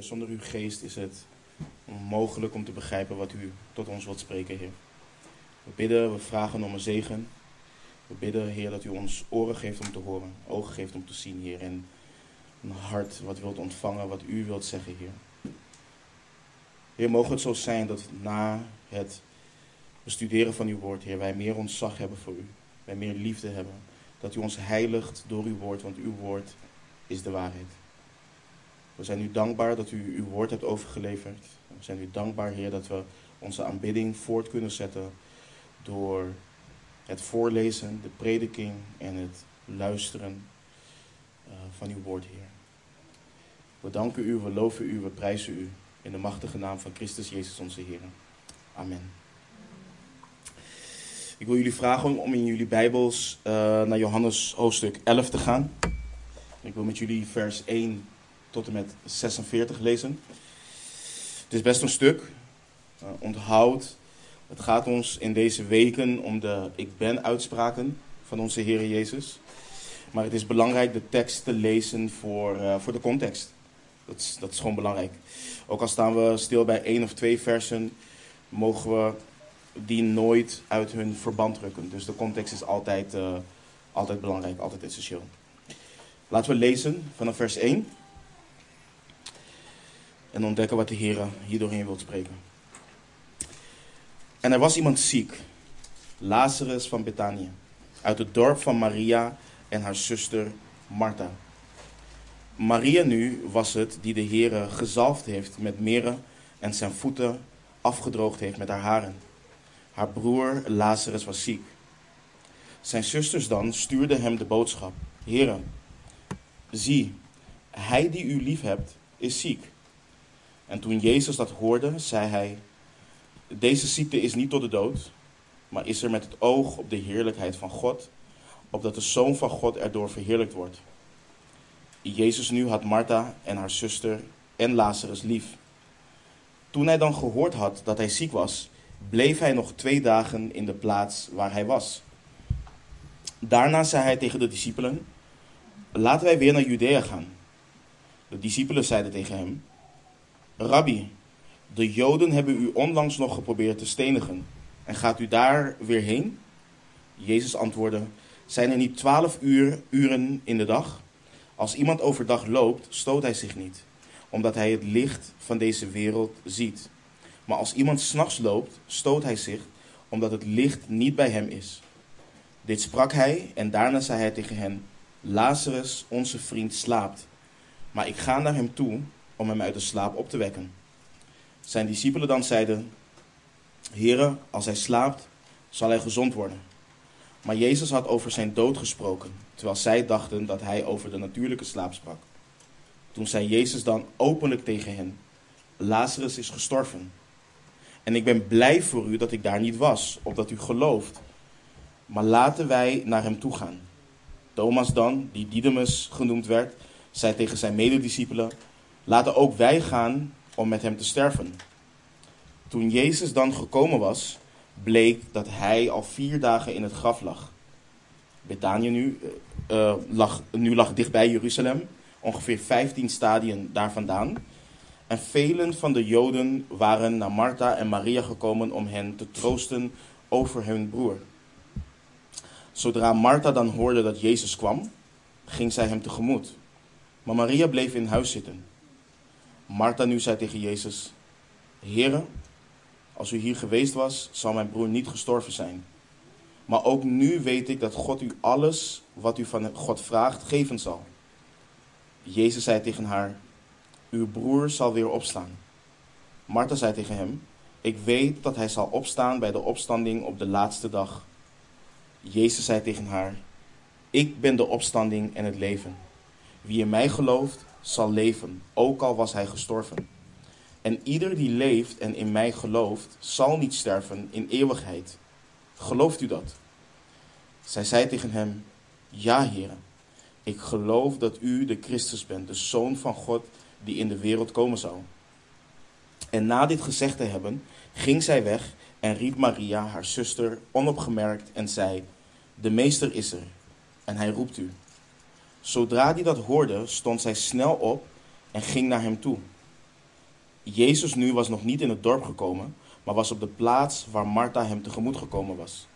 Zonder uw geest is het onmogelijk om te begrijpen wat u tot ons wilt spreken, Heer. We bidden, we vragen om een zegen. We bidden, Heer, dat u ons oren geeft om te horen, ogen geeft om te zien, Heer. En een hart wat wilt ontvangen, wat u wilt zeggen, Heer. Heer, mogen het zo zijn dat na het bestuderen van uw woord, Heer, wij meer ontzag hebben voor u. Wij meer liefde hebben. Dat u ons heiligt door uw woord, want uw woord is de waarheid. We zijn u dankbaar dat u uw woord hebt overgeleverd. We zijn u dankbaar, Heer, dat we onze aanbidding voort kunnen zetten door het voorlezen, de prediking en het luisteren uh, van uw woord, Heer. We danken u, we loven u, we prijzen u in de machtige naam van Christus Jezus onze Heer. Amen. Ik wil jullie vragen om in jullie Bijbels uh, naar Johannes hoofdstuk 11 te gaan. Ik wil met jullie vers 1 tot en met 46 lezen. Het is best een stuk. Uh, onthoud, het gaat ons in deze weken om de ik ben uitspraken van onze Heer Jezus. Maar het is belangrijk de tekst te lezen voor, uh, voor de context. Dat is, dat is gewoon belangrijk. Ook al staan we stil bij één of twee versen, mogen we die nooit uit hun verband drukken. Dus de context is altijd, uh, altijd belangrijk, altijd essentieel. Laten we lezen vanaf vers 1 en ontdekken wat de Heer hier doorheen wil spreken. En er was iemand ziek, Lazarus van Betanië, uit het dorp van Maria en haar zuster Martha. Maria nu was het die de Heere gezalfd heeft met meren en zijn voeten afgedroogd heeft met haar haren. Haar broer Lazarus was ziek. Zijn zusters dan stuurden hem de boodschap: Heere, zie, hij die u lief hebt, is ziek. En toen Jezus dat hoorde, zei hij: Deze ziekte is niet tot de dood, maar is er met het oog op de heerlijkheid van God, opdat de Zoon van God erdoor verheerlijkt wordt. Jezus nu had Martha en haar zuster en Lazarus lief. Toen hij dan gehoord had dat hij ziek was, bleef hij nog twee dagen in de plaats waar hij was. Daarna zei hij tegen de discipelen: Laten wij weer naar Judea gaan. De discipelen zeiden tegen hem: Rabbi, de Joden hebben u onlangs nog geprobeerd te stenigen. En gaat u daar weer heen? Jezus antwoordde: Zijn er niet twaalf uur, uren in de dag? Als iemand overdag loopt, stoot hij zich niet, omdat hij het licht van deze wereld ziet. Maar als iemand s'nachts loopt, stoot hij zich, omdat het licht niet bij hem is. Dit sprak hij en daarna zei hij tegen hen: Lazarus, onze vriend, slaapt. Maar ik ga naar hem toe om hem uit de slaap op te wekken. Zijn discipelen dan zeiden: Heere, als hij slaapt, zal hij gezond worden. Maar Jezus had over zijn dood gesproken, terwijl zij dachten dat hij over de natuurlijke slaap sprak. Toen zei Jezus dan openlijk tegen hen: Lazarus is gestorven. En ik ben blij voor u dat ik daar niet was, opdat u gelooft. Maar laten wij naar hem toe gaan. Thomas dan, die Didymus genoemd werd, zei tegen zijn medediscipelen: Laten ook wij gaan om met hem te sterven. Toen Jezus dan gekomen was, bleek dat hij al vier dagen in het graf lag. Betanië nu, uh, lag, nu lag dichtbij Jeruzalem, ongeveer 15 stadien daar vandaan. En velen van de Joden waren naar Martha en Maria gekomen om hen te troosten over hun broer. Zodra Martha dan hoorde dat Jezus kwam, ging zij hem tegemoet. Maar Maria bleef in huis zitten. Martha nu zei tegen Jezus: Heere, als u hier geweest was, zou mijn broer niet gestorven zijn. Maar ook nu weet ik dat God u alles wat u van God vraagt geven zal. Jezus zei tegen haar: Uw broer zal weer opstaan. Martha zei tegen hem: Ik weet dat hij zal opstaan bij de opstanding op de laatste dag. Jezus zei tegen haar: Ik ben de opstanding en het leven. Wie in mij gelooft, zal leven, ook al was hij gestorven. En ieder die leeft en in mij gelooft, zal niet sterven in eeuwigheid. Gelooft u dat? Zij zei tegen hem: Ja, Heer. Ik geloof dat u de Christus bent, de Zoon van God die in de wereld komen zal. En na dit gezegd te hebben, ging zij weg en riep Maria, haar zuster, onopgemerkt en zei: De meester is er en hij roept u. Zodra die dat hoorde, stond zij snel op en ging naar hem toe. Jezus nu was nog niet in het dorp gekomen, maar was op de plaats waar Martha hem tegemoet gekomen was.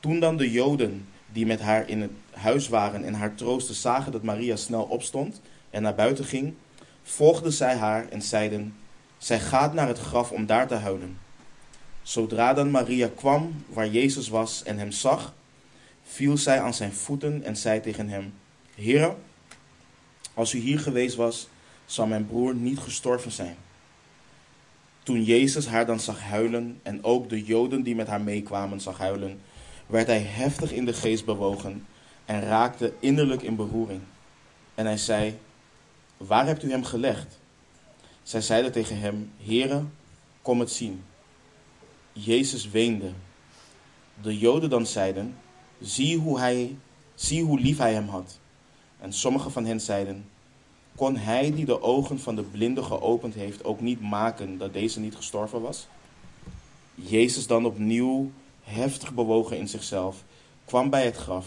Toen dan de Joden die met haar in het huis waren en haar troosten zagen dat Maria snel opstond en naar buiten ging, volgden zij haar en zeiden: Zij gaat naar het graf om daar te huilen. Zodra dan Maria kwam waar Jezus was en hem zag, viel zij aan zijn voeten en zei tegen hem: Heere, als u hier geweest was, zou mijn broer niet gestorven zijn. Toen Jezus haar dan zag huilen en ook de Joden die met haar meekwamen zag huilen, werd hij heftig in de geest bewogen en raakte innerlijk in beroering. En hij zei: Waar hebt u hem gelegd? Zij zeiden tegen hem: Heere, kom het zien. Jezus weende. De Joden dan zeiden: Zie hoe, hij, zie hoe lief hij hem had. En sommigen van hen zeiden: Kon hij die de ogen van de blinde geopend heeft ook niet maken dat deze niet gestorven was? Jezus dan opnieuw, heftig bewogen in zichzelf, kwam bij het graf.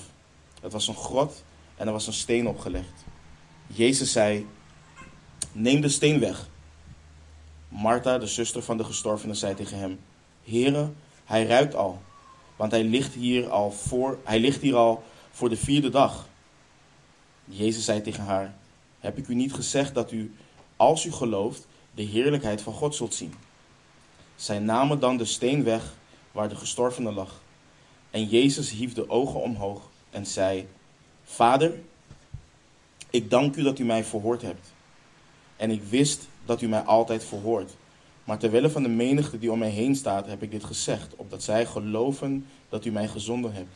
Het was een grot en er was een steen opgelegd. Jezus zei: Neem de steen weg. Martha, de zuster van de gestorvene, zei tegen hem: Heere, hij ruikt al, want hij ligt hier al voor, hij ligt hier al voor de vierde dag. Jezus zei tegen haar: Heb ik u niet gezegd dat u, als u gelooft, de heerlijkheid van God zult zien? Zij namen dan de steen weg waar de gestorvene lag. En Jezus hief de ogen omhoog en zei: Vader, ik dank u dat u mij verhoord hebt. En ik wist dat u mij altijd verhoort. Maar terwille van de menigte die om mij heen staat, heb ik dit gezegd, opdat zij geloven dat u mij gezonden hebt.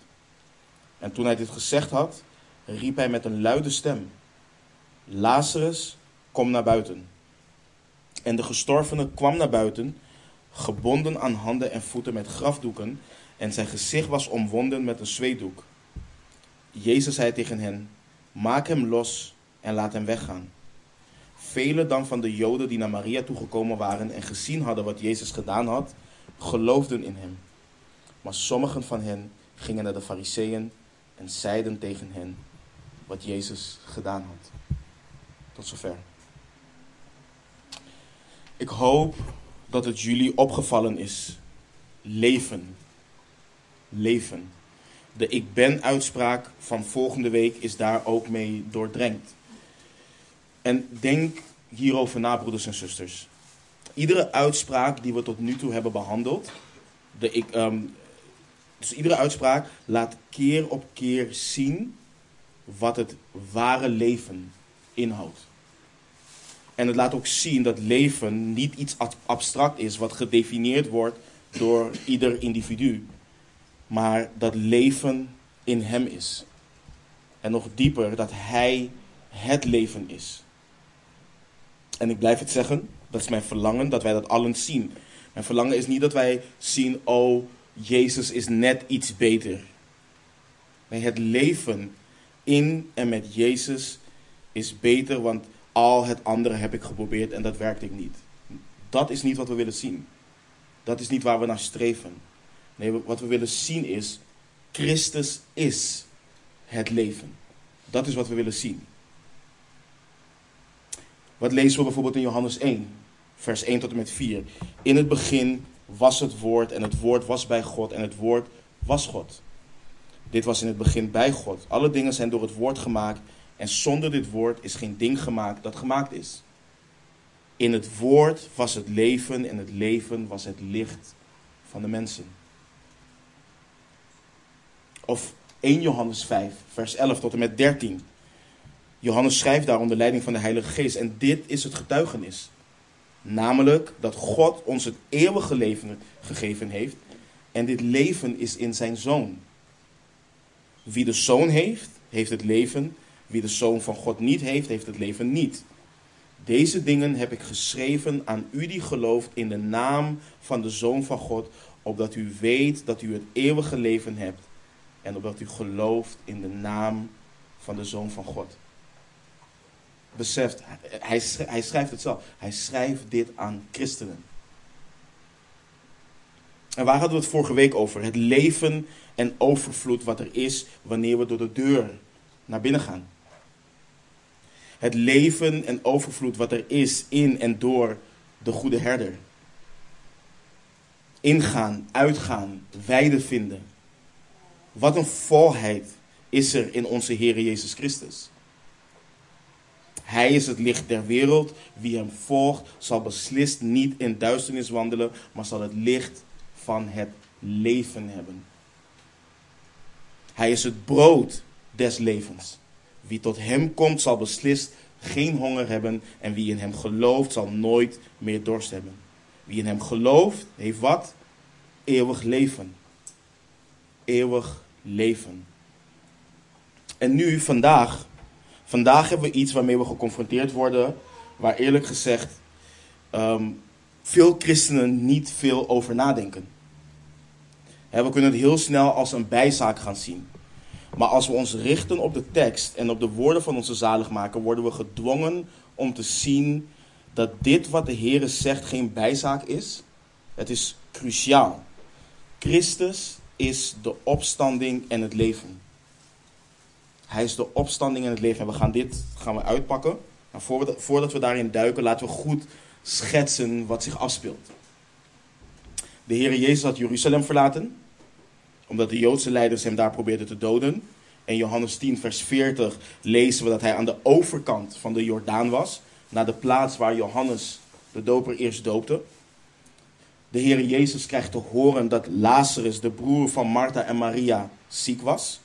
En toen hij dit gezegd had, riep hij met een luide stem: Lazarus, kom naar buiten. En de gestorvene kwam naar buiten, gebonden aan handen en voeten met grafdoeken, en zijn gezicht was omwonden met een zweetdoek. Jezus zei tegen hen: Maak hem los en laat hem weggaan. Velen dan van de Joden die naar Maria toegekomen waren en gezien hadden wat Jezus gedaan had, geloofden in hem. Maar sommigen van hen gingen naar de Fariseeën en zeiden tegen hen wat Jezus gedaan had. Tot zover. Ik hoop dat het jullie opgevallen is. Leven. Leven. De ik ben uitspraak van volgende week is daar ook mee doordrenkt. En denk hierover na, broeders en zusters. Iedere uitspraak die we tot nu toe hebben behandeld, de, ik, ehm, dus iedere uitspraak laat keer op keer zien wat het ware leven inhoudt. En het laat ook zien dat leven niet iets abstract is wat gedefinieerd wordt door ieder individu, maar dat leven in hem is. En nog dieper, dat hij het leven is. En ik blijf het zeggen, dat is mijn verlangen, dat wij dat allen zien. Mijn verlangen is niet dat wij zien, oh, Jezus is net iets beter. Nee, het leven in en met Jezus is beter, want al het andere heb ik geprobeerd en dat werkte ik niet. Dat is niet wat we willen zien. Dat is niet waar we naar streven. Nee, wat we willen zien is, Christus is het leven. Dat is wat we willen zien. Wat lezen we bijvoorbeeld in Johannes 1, vers 1 tot en met 4? In het begin was het woord en het woord was bij God en het woord was God. Dit was in het begin bij God. Alle dingen zijn door het woord gemaakt en zonder dit woord is geen ding gemaakt dat gemaakt is. In het woord was het leven en het leven was het licht van de mensen. Of 1 Johannes 5, vers 11 tot en met 13. Johannes schrijft daar onder leiding van de Heilige Geest. En dit is het getuigenis. Namelijk dat God ons het eeuwige leven gegeven heeft. En dit leven is in zijn zoon. Wie de zoon heeft, heeft het leven. Wie de zoon van God niet heeft, heeft het leven niet. Deze dingen heb ik geschreven aan u die gelooft in de naam van de zoon van God. Opdat u weet dat u het eeuwige leven hebt. En opdat u gelooft in de naam van de zoon van God beseft, hij, schrijft het zelf. Hij schrijft dit aan christenen. En waar hadden we het vorige week over? Het leven en overvloed wat er is wanneer we door de deur naar binnen gaan. Het leven en overvloed wat er is in en door de goede herder. Ingaan, uitgaan, weide vinden. Wat een volheid is er in onze Heer Jezus Christus. Hij is het licht der wereld. Wie hem volgt, zal beslist niet in duisternis wandelen, maar zal het licht van het leven hebben. Hij is het brood des levens. Wie tot hem komt, zal beslist geen honger hebben. En wie in hem gelooft, zal nooit meer dorst hebben. Wie in hem gelooft, heeft wat? Eeuwig leven. Eeuwig leven. En nu, vandaag, vandaag hebben we iets waarmee we geconfronteerd worden, waar eerlijk gezegd ehm, veel christenen niet veel over nadenken. we kunnen het heel snel als een bijzaak gaan zien. Maar als we ons richten op de tekst en op de woorden van onze zaligmaker, worden we gedwongen om te zien dat dit wat de Heer zegt geen bijzaak is. Het is cruciaal. Christus is de opstanding en het leven. Hij is de opstanding en het leven. En we gaan dit gaan we uitpakken. Maar voordat we daarin duiken, laten we goed schetsen wat zich afspeelt. De Heer Jezus had Jeruzalem verlaten omdat de Joodse leiders hem daar probeerden te doden. In Johannes 10, vers 40 lezen we dat hij aan de overkant van de Jordaan was, naar de plaats waar Johannes de doper eerst doopte. De Heer Jezus krijgt te horen dat Lazarus, de broer van Martha en Maria, ziek was.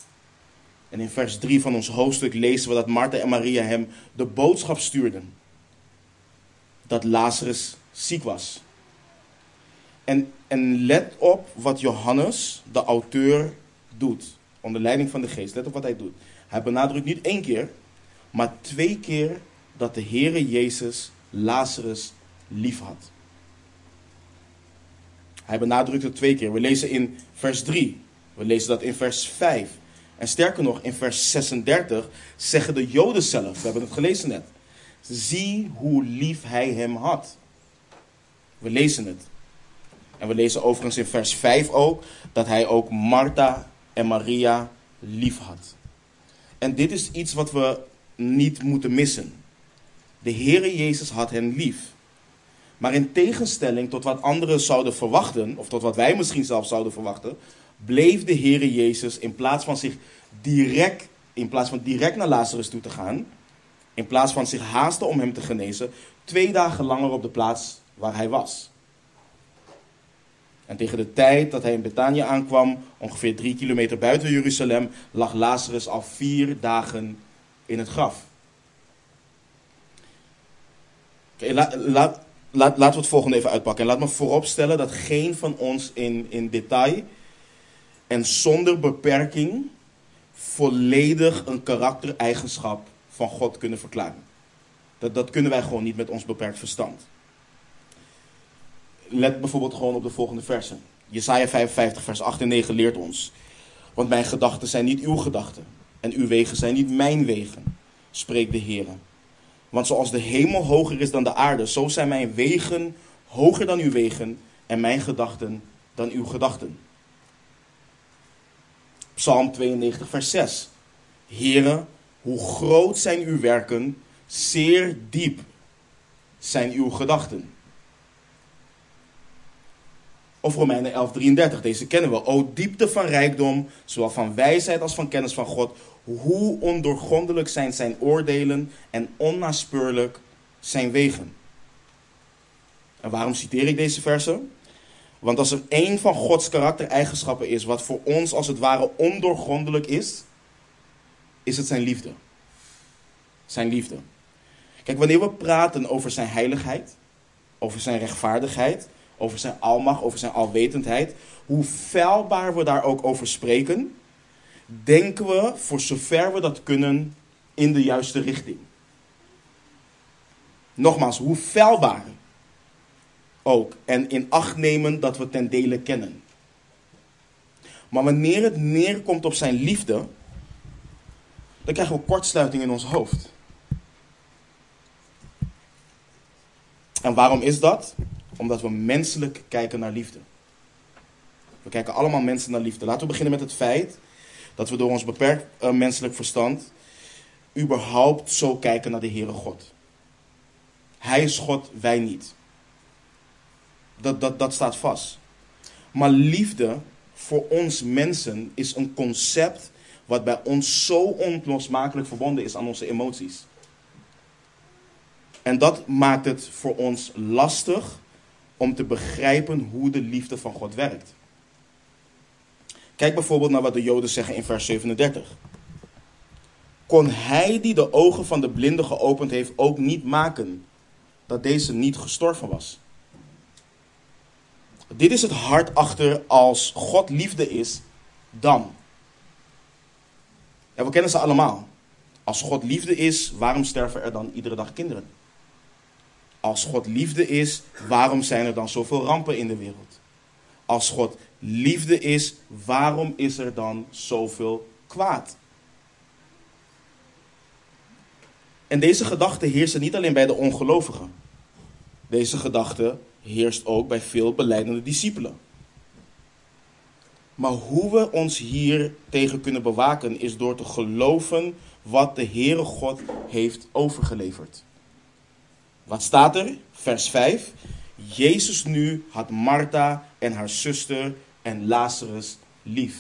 En in vers 3 van ons hoofdstuk lezen we dat Martha en Maria hem de boodschap stuurden dat Lazarus ziek was. En, en let op wat Johannes, de auteur, doet. Onder leiding van de geest. Let op wat hij doet. Hij benadrukt niet één keer, maar twee keer dat de Heere Jezus Lazarus lief had. Hij benadrukt het twee keer. We lezen in vers 3. We lezen dat in vers 5. En sterker nog, in vers 36 zeggen de Joden zelf, we hebben het gelezen net. Zie hoe lief hij hem had. We lezen het. En we lezen overigens in vers 5 ook dat hij ook Martha en Maria lief had. En dit is iets wat we niet moeten missen. De Heere Jezus had hen lief. Maar in tegenstelling tot wat anderen zouden verwachten, of tot wat wij misschien zelf zouden verwachten, bleef de Heere Jezus in plaats van zich direct, in plaats van direct naar Lazarus toe te gaan, in plaats van zich haasten om hem te genezen, twee dagen langer op de plaats waar hij was. En tegen de tijd dat hij in Betanië aankwam, ongeveer drie kilometer buiten Jeruzalem, lag Lazarus al vier dagen in het graf. Okay, laat, laat, laten we het volgende even uitpakken. En laat me vooropstellen dat geen van ons in, in detail en zonder beperking volledig een karaktereigenschap van God kunnen verklaren. Dat, dat kunnen wij gewoon niet met ons beperkt verstand let bijvoorbeeld gewoon op de volgende versen. Jesaja 55, vers 8 en 9 leert ons. Want mijn gedachten zijn niet uw gedachten. En uw wegen zijn niet mijn wegen, spreekt de Heer. Want zoals de hemel hoger is dan de aarde, zo zijn mijn wegen hoger dan uw wegen en mijn gedachten dan uw gedachten. Psalm 92, vers 6. Heren, hoe groot zijn uw werken, zeer diep zijn uw gedachten. Of Romeinen 11:33, deze kennen we. O diepte van rijkdom, zowel van wijsheid als van kennis van God. Hoe ondoorgrondelijk zijn zijn oordelen en onnaspeurlijk zijn wegen. En waarom citeer ik deze versen? Want als er één van Gods karaktereigenschappen is wat voor ons als het ware ondoorgrondelijk is, is het zijn liefde. Zijn liefde. Kijk, wanneer we praten over zijn heiligheid, over zijn rechtvaardigheid, over zijn almacht, over zijn alwetendheid, hoe feilbaar we daar ook over spreken, denken we voor zover we dat kunnen in de juiste richting. Nogmaals, hoe feilbaar ook en in acht nemen dat we ten dele kennen. Maar wanneer het neerkomt op zijn liefde, dan krijgen we kortsluiting in ons hoofd. En waarom is dat? Omdat we menselijk kijken naar liefde. We kijken allemaal mensen naar liefde. Laten we beginnen met het feit dat we door ons beperkt uh, menselijk verstand überhaupt zo kijken naar de Heere God. Hij is God, wij niet. Dat, dat, dat staat vast. Maar liefde voor ons mensen is een concept wat bij ons zo onlosmakelijk verbonden is aan onze emoties. En dat maakt het voor ons lastig om te begrijpen hoe de liefde van God werkt. Kijk bijvoorbeeld naar wat de Joden zeggen in vers 37. Kon hij die de ogen van de blinde geopend heeft ook niet maken dat deze niet gestorven was? Dit is het hart achter als God liefde is, dan. Ja, we kennen ze allemaal. Als God liefde is, waarom sterven er dan iedere dag kinderen? Als God liefde is, waarom zijn er dan zoveel rampen in de wereld? Als God liefde is, waarom is er dan zoveel kwaad? En deze gedachte heerst niet alleen bij de ongelovigen. Deze gedachte heerst ook bij veel beleidende discipelen. Maar hoe we ons hier tegen kunnen bewaken is door te geloven wat de Heere God heeft overgeleverd. Wat staat er? Vers 5. Jezus nu had Martha en haar zuster en Lazarus lief.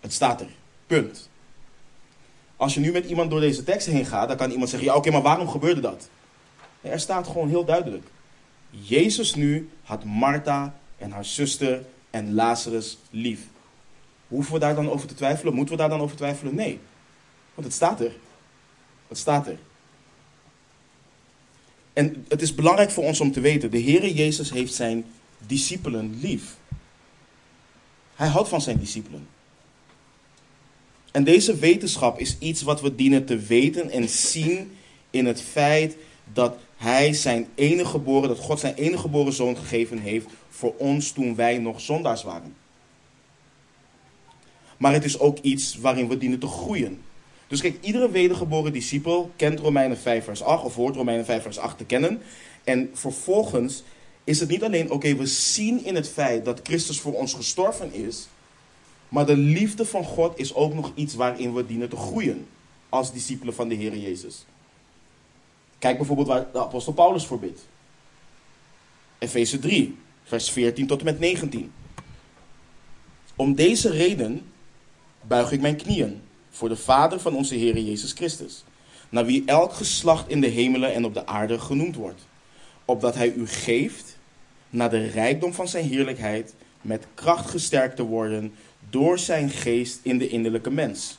Het staat er. Punt. Als je nu met iemand door deze tekst heen gaat, dan kan iemand zeggen: Ja, oké, maar waarom gebeurde dat? er staat gewoon heel duidelijk. Jezus nu had Martha en haar zuster en Lazarus lief. Hoeven we daar dan over te twijfelen? Moeten we daar dan over twijfelen? Nee. Want het staat er. Het staat er. En het is belangrijk voor ons om te weten: de Heere Jezus heeft zijn discipelen lief. Hij houdt van zijn discipelen. En deze wetenschap is iets wat we dienen te weten en zien in het feit dat hij zijn enige geboren, dat God zijn enige geboren zoon gegeven heeft voor ons toen wij nog zondaars waren. Maar het is ook iets waarin we dienen te groeien. Dus kijk, iedere wedergeboren discipel kent Romeinen 5 vers 8 of hoort Romeinen 5 vers 8 te kennen. En vervolgens is het niet alleen, oké, we zien in het feit dat Christus voor ons gestorven is, maar de liefde van God is ook nog iets waarin we dienen te groeien als discipelen van de Heer Jezus. Kijk bijvoorbeeld waar de apostel Paulus voor bidt. Efeze 3, vers 14 tot en met 19. Om deze reden buig ik mijn knieën voor de Vader van onze Heer Jezus Christus, naar wie elk geslacht in de hemelen en op de aarde genoemd wordt, opdat Hij u geeft, naar de rijkdom van Zijn heerlijkheid, met kracht gesterkt te worden door Zijn geest in de innerlijke mens,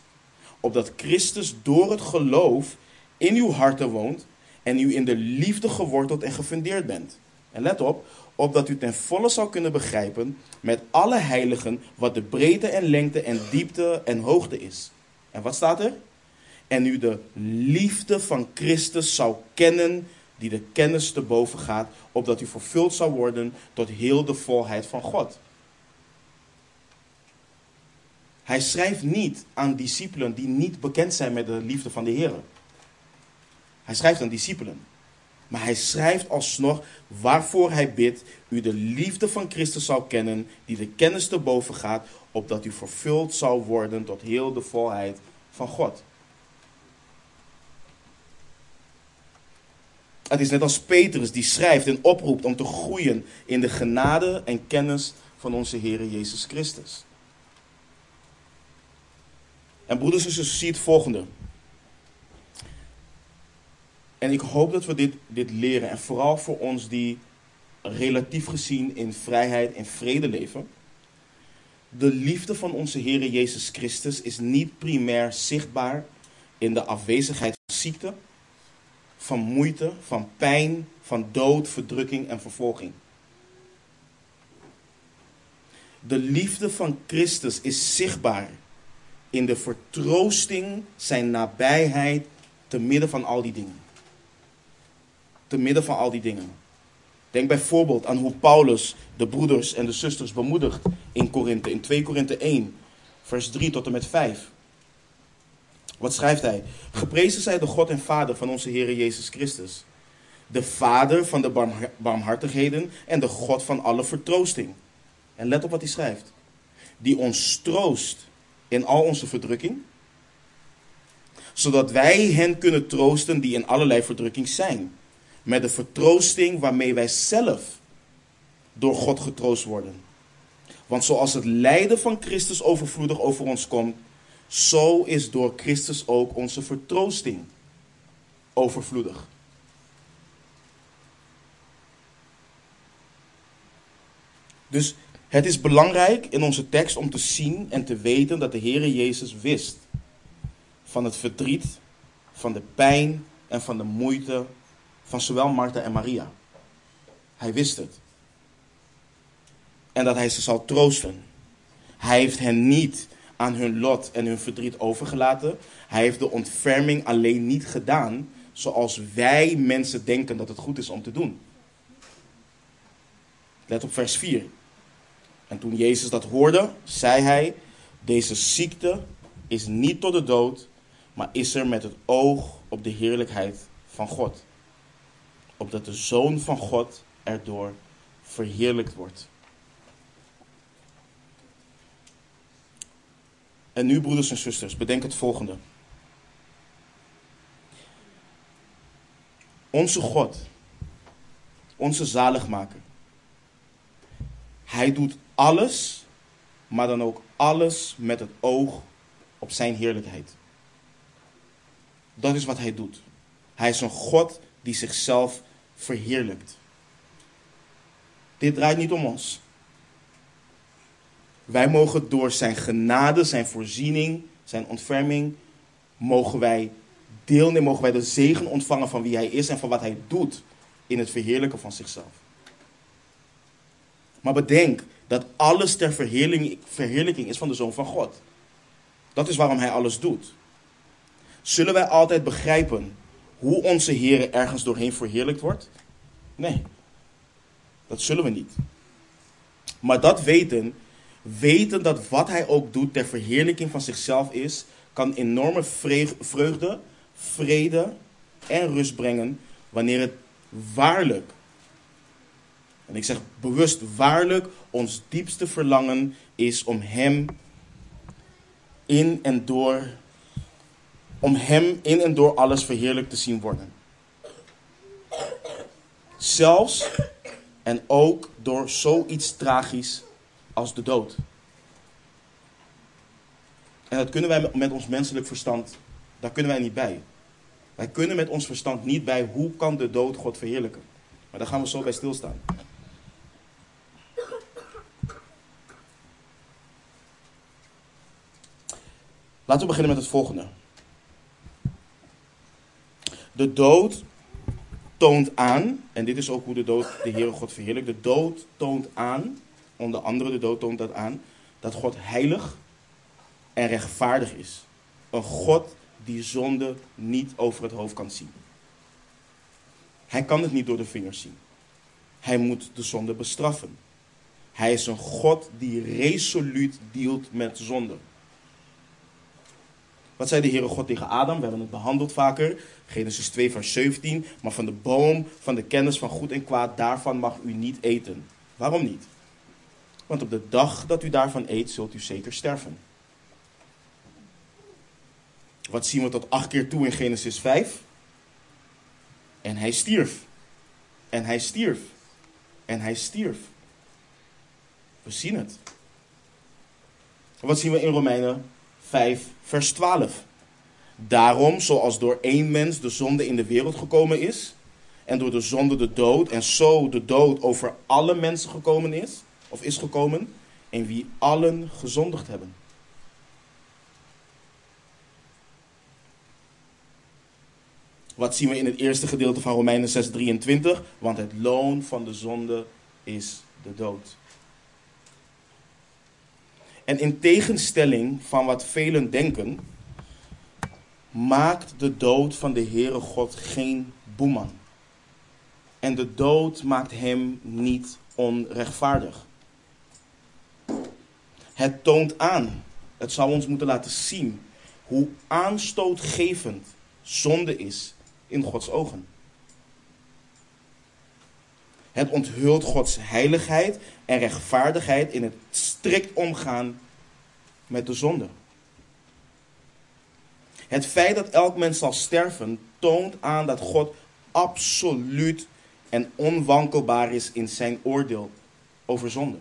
opdat Christus door het geloof in uw harten woont en u in de liefde geworteld en gefundeerd bent. En let op, opdat u ten volle zou kunnen begrijpen met alle heiligen wat de breedte en lengte en diepte en hoogte is. En wat staat er? En u de liefde van Christus zou kennen, die de kennis te boven gaat, opdat u vervuld zou worden tot heel de volheid van God. Hij schrijft niet aan discipelen die niet bekend zijn met de liefde van de Heer. Hij schrijft aan discipelen. Maar hij schrijft alsnog waarvoor hij bidt, u de liefde van Christus zou kennen, die de kennis te boven gaat, opdat u vervuld zou worden tot heel de volheid van God. Het is net als Petrus die schrijft en oproept om te groeien in de genade en kennis van onze Heer Jezus Christus. En broeders en zussen, zie het volgende. En ik hoop dat we dit, dit leren. En vooral voor ons die relatief gezien in vrijheid en vrede leven. De liefde van onze Heer Jezus Christus is niet primair zichtbaar in de afwezigheid van ziekte, van moeite, van pijn, van dood, verdrukking en vervolging. De liefde van Christus is zichtbaar in de vertroosting, zijn nabijheid, te midden van al die dingen te midden van al die dingen. Denk bijvoorbeeld aan hoe Paulus de broeders en de zusters bemoedigt in Korinthe, in 2 Korinthe 1, vers 3 tot en met 5. Wat schrijft hij? Geprezen zij de God en Vader van onze Heer Jezus Christus. De Vader van de barmhartigheden en de God van alle vertroosting. En let op wat hij schrijft. Die ons troost in al onze verdrukking. Zodat wij hen kunnen troosten die in allerlei verdrukking zijn met de vertroosting waarmee wij zelf door God getroost worden. Want zoals het lijden van Christus overvloedig over ons komt, zo is door Christus ook onze vertroosting overvloedig. Dus het is belangrijk in onze tekst om te zien en te weten dat de Heere Jezus wist van het verdriet, van de pijn en van de moeite van zowel Martha en Maria. Hij wist het. En dat hij ze zal troosten. Hij heeft hen niet aan hun lot en hun verdriet overgelaten. Hij heeft de ontferming alleen niet gedaan zoals wij mensen denken dat het goed is om te doen. Let op vers 4. En toen Jezus dat hoorde, zei hij: Deze ziekte is niet tot de dood, maar is er met het oog op de heerlijkheid van God. Opdat de Zoon van God erdoor verheerlijkt wordt. En nu, broeders en zusters, bedenk het volgende. Onze God, onze zaligmaker, hij doet alles, maar dan ook alles met het oog op zijn heerlijkheid. Dat is wat hij doet. Hij is een God die zichzelf verheerlijkt. Dit draait niet om ons. Wij mogen door zijn genade, zijn voorziening, zijn ontferming, mogen wij deelnemen, mogen wij de zegen ontvangen van wie hij is en van wat hij doet in het verheerlijken van zichzelf. Maar bedenk dat alles ter verheerlijking is van de Zoon van God. Dat is waarom hij alles doet. Zullen wij altijd begrijpen hoe onze Heer ergens doorheen verheerlijkt wordt? Nee, dat zullen we niet. Maar dat weten, weten dat wat hij ook doet ter verheerlijking van zichzelf is, kan enorme vreugde, vrede en rust brengen wanneer het waarlijk en ik zeg bewust waarlijk, ons diepste verlangen is om Hem in en door, om Hem in en door alles verheerlijk te zien worden. Zelfs en ook door zoiets tragisch als de dood. En dat kunnen wij met ons menselijk verstand, daar kunnen wij niet bij. Wij kunnen met ons verstand niet bij hoe kan de dood God verheerlijken. Maar daar gaan we zo bij stilstaan. Laten we beginnen met het volgende. De dood toont aan, en dit is ook hoe de dood de Heere God verheerlijkt. De dood toont aan, onder andere de dood toont dat aan, dat God heilig en rechtvaardig is. Een God die zonde niet over het hoofd kan zien. Hij kan het niet door de vingers zien. Hij moet de zonde bestraffen. Hij is een God die resoluut dealt met zonde. Wat zei de Heere God tegen Adam? We hebben het behandeld vaker. Genesis 2, vers 17. Maar van de boom van de kennis van goed en kwaad, daarvan mag u niet eten. Waarom niet? Want op de dag dat u daarvan eet, zult u zeker sterven. Wat zien we tot acht keer toe in Genesis 5? En hij stierf. En hij stierf. En hij stierf. We zien het. Wat zien we in Romeinen 5, vers 12. Daarom, zoals door één mens de zonde in de wereld gekomen is, en door de zonde de dood, en zo de dood over alle mensen gekomen is, of is gekomen, en wie allen gezondigd hebben. Wat zien we in het eerste gedeelte van Romeinen 6:23? Want het loon van de zonde is de dood. En in tegenstelling van wat velen denken, maakt de dood van de Heere God geen boeman. En de dood maakt hem niet onrechtvaardig. Het toont aan, het zou ons moeten laten zien, hoe aanstootgevend zonde is in Gods ogen. Het onthult Gods heiligheid en rechtvaardigheid in het strikt omgaan met de zonde. Het feit dat elk mens zal sterven toont aan dat God absoluut en onwankelbaar is in zijn oordeel over zonde.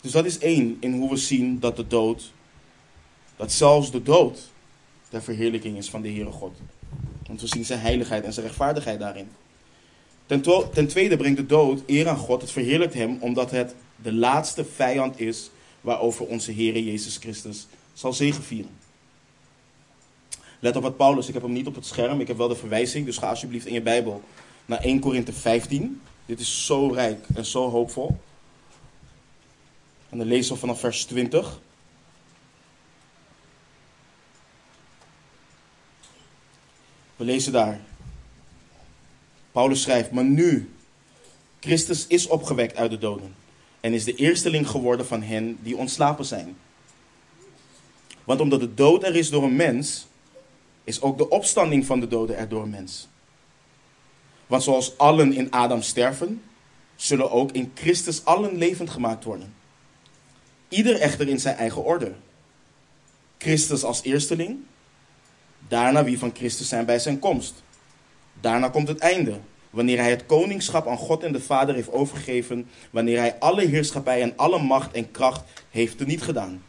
Dus dat is één in hoe we zien dat de dood, dat zelfs de dood, de verheerlijking is van de Heere God. Want we zien zijn heiligheid en zijn rechtvaardigheid daarin. Ten, ten tweede brengt de dood eer aan God. Het verheerlijkt hem omdat het de laatste vijand is waarover onze Heer Jezus Christus zal zegevieren. Let op wat Paulus, ik heb hem niet op het scherm, ik heb wel de verwijzing, dus ga alsjeblieft in je Bijbel naar 1 Korinthe 15. Dit is zo rijk en zo hoopvol. En dan lezen we vanaf vers 20. We lezen daar. Paulus schrijft, maar nu, Christus is opgewekt uit de doden en is de eersteling geworden van hen die ontslapen zijn. Want omdat de dood er is door een mens, is ook de opstanding van de doden er door een mens. Want zoals allen in Adam sterven, zullen ook in Christus allen levend gemaakt worden. Ieder echter in zijn eigen orde. Christus als eersteling, daarna wie van Christus zijn bij zijn komst. Daarna komt het einde, wanneer hij het koningschap aan God en de Vader heeft overgegeven, wanneer hij alle heerschappij en alle macht en kracht heeft teniet gedaan.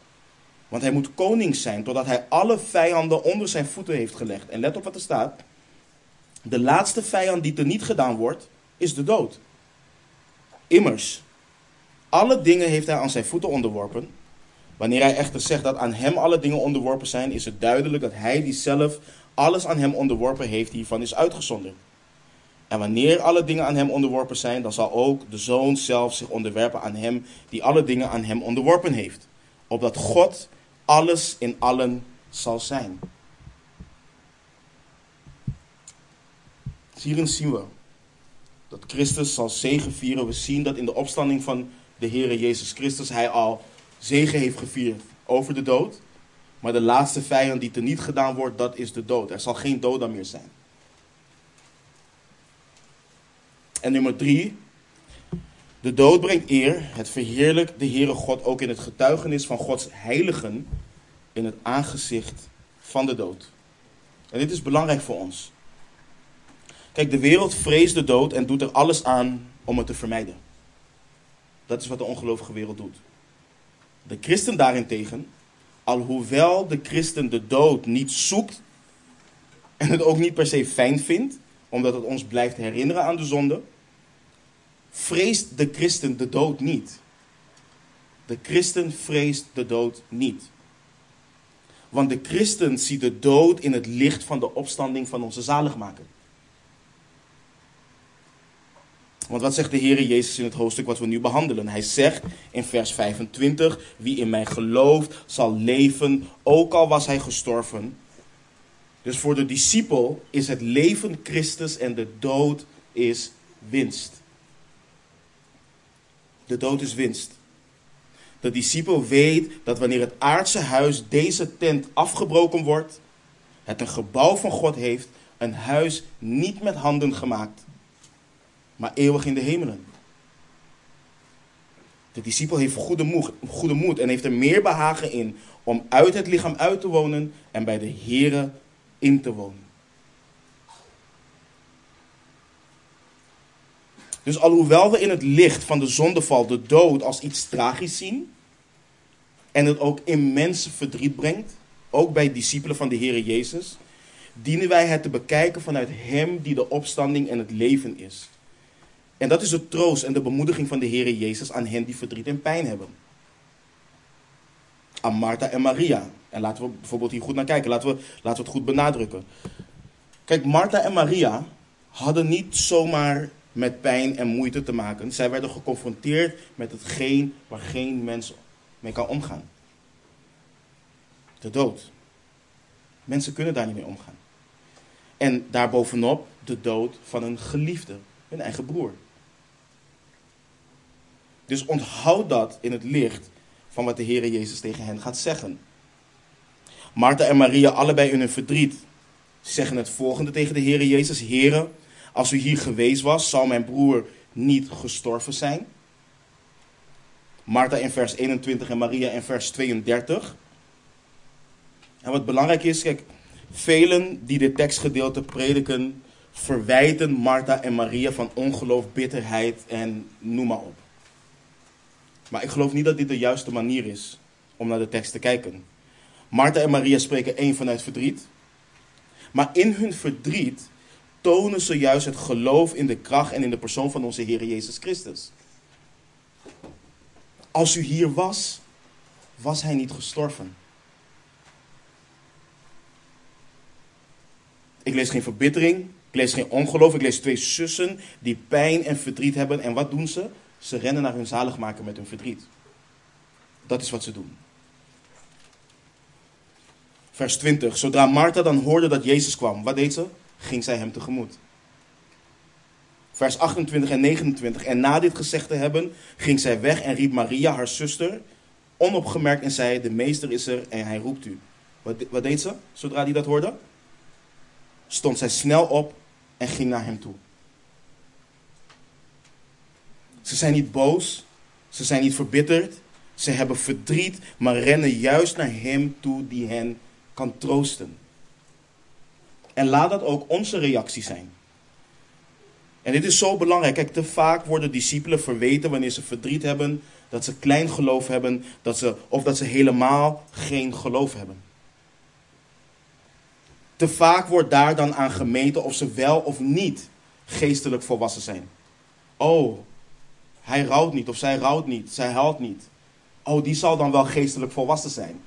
Want hij moet koning zijn totdat hij alle vijanden onder zijn voeten heeft gelegd. En let op wat er staat. De laatste vijand die teniet gedaan wordt, is de dood. Immers, alle dingen heeft hij aan zijn voeten onderworpen. Wanneer hij echter zegt dat aan hem alle dingen onderworpen zijn, is het duidelijk dat hij die zelf alles aan hem onderworpen heeft, hiervan is uitgezonderd. En wanneer alle dingen aan hem onderworpen zijn, dan zal ook de zoon zelf zich onderwerpen aan hem die alle dingen aan hem onderworpen heeft. Opdat God alles in allen zal zijn. Hierin zien we dat Christus zal zegen vieren. We zien dat in de opstanding van de Heere Jezus Christus hij al zegen heeft gevierd over de dood. Maar de laatste vijand die teniet gedaan wordt, dat is de dood. Er zal geen dood dan meer zijn. En nummer drie. De dood brengt eer. Het verheerlijkt de Heere God ook in het getuigenis van Gods heiligen in het aangezicht van de dood. En dit is belangrijk voor ons. Kijk, de wereld vreest de dood en doet er alles aan om het te vermijden. Dat is wat de ongelovige wereld doet. De christen daarentegen, alhoewel de christen de dood niet zoekt en het ook niet per se fijn vindt, omdat het ons blijft herinneren aan de zonde, vreest de christen de dood niet. De christen vreest de dood niet. Want de christen ziet de dood in het licht van de opstanding van onze zaligmaker. Want wat zegt de Heer Jezus in het hoofdstuk wat we nu behandelen? Hij zegt in vers 25: Wie in mij gelooft, zal leven, ook al was hij gestorven. Dus voor de discipel is het leven Christus en de dood is winst. De dood is winst. De discipel weet dat wanneer het aardse huis, deze tent, afgebroken wordt, het een gebouw van God heeft, een huis niet met handen gemaakt, maar eeuwig in de hemelen. De discipel heeft goede moed, goede moed en heeft er meer behagen in om uit het lichaam uit te wonen en bij de Here in te wonen. Dus alhoewel we in het licht van de zondeval de dood als iets tragisch zien en het ook immens verdriet brengt, ook bij discipelen van de Heer Jezus, dienen wij het te bekijken vanuit Hem die de opstanding en het leven is. En dat is de troost en de bemoediging van de Heer Jezus aan hen die verdriet en pijn hebben. Aan Martha en Maria. En laten we bijvoorbeeld hier goed naar kijken. Laten we, laten we het goed benadrukken. Kijk, Martha en Maria hadden niet zomaar met pijn en moeite te maken. Zij werden geconfronteerd met hetgeen waar geen mens mee kan omgaan. De dood. Mensen kunnen daar niet mee omgaan. En daarbovenop de dood van een geliefde, hun eigen broer. Dus onthoud dat in het licht van wat de Heer Jezus tegen hen gaat zeggen. Martha en Maria, allebei in hun verdriet, zeggen het volgende tegen de Heer Jezus: Heere, als u hier geweest was, zou mijn broer niet gestorven zijn. Martha in vers 21 en Maria in vers 32. En wat belangrijk is, kijk, velen die dit tekstgedeelte prediken, verwijten Martha en Maria van ongeloof, bitterheid en noem maar op. Maar ik geloof niet dat dit de juiste manier is om naar de tekst te kijken. Martha en Maria spreken één vanuit verdriet. Maar in hun verdriet tonen ze juist het geloof in de kracht en in de persoon van onze Heer Jezus Christus. Als u hier was, was hij niet gestorven. Ik lees geen verbittering, ik lees geen ongeloof, ik lees twee zussen die pijn en verdriet hebben. En wat doen ze? Ze rennen naar hun zaligmaker met hun verdriet. Dat is wat ze doen. Vers 20. Zodra Martha dan hoorde dat Jezus kwam, wat deed ze? Ging zij hem tegemoet. Vers 28 en 29. En na dit gezegd te hebben, ging zij weg en riep Maria, haar zuster, onopgemerkt en zei: De meester is er en hij roept u. Wat, wat deed ze zodra hij dat hoorde? Stond zij snel op en ging naar hem toe. Ze zijn niet boos, ze zijn niet verbitterd, ze hebben verdriet, maar rennen juist naar hem toe die hen kan troosten. En laat dat ook onze reactie zijn. En dit is zo belangrijk. Kijk, te vaak worden discipelen verweten wanneer ze verdriet hebben, dat ze klein geloof hebben, dat ze, of dat ze helemaal geen geloof hebben. Te vaak wordt daar dan aan gemeten of ze wel of niet geestelijk volwassen zijn. Oh, hij rouwt niet of zij rouwt niet, zij huilt niet. Oh, die zal dan wel geestelijk volwassen zijn.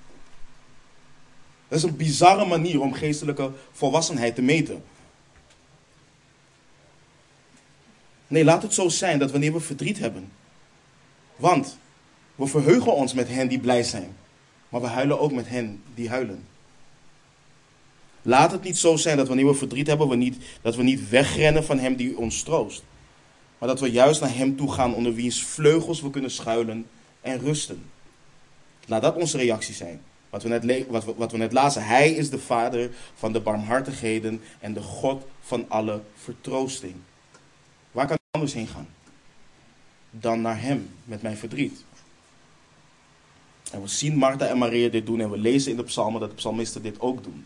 Dat is een bizarre manier om geestelijke volwassenheid te meten. Nee, laat het zo zijn dat wanneer we verdriet hebben. Want we verheugen ons met hen die blij zijn. Maar we huilen ook met hen die huilen. Laat het niet zo zijn dat wanneer we verdriet hebben, we niet, dat we niet wegrennen van hem die ons troost. Maar dat we juist naar hem toe gaan onder wiens vleugels we kunnen schuilen en rusten. Laat dat onze reactie zijn. Wat we, net wat, we, wat we net lazen. Hij is de vader van de barmhartigheden en de God van alle vertroosting. Waar kan ik anders heen gaan? Dan naar hem met mijn verdriet. En we zien Martha en Maria dit doen en we lezen in de psalmen dat de psalmisten dit ook doen.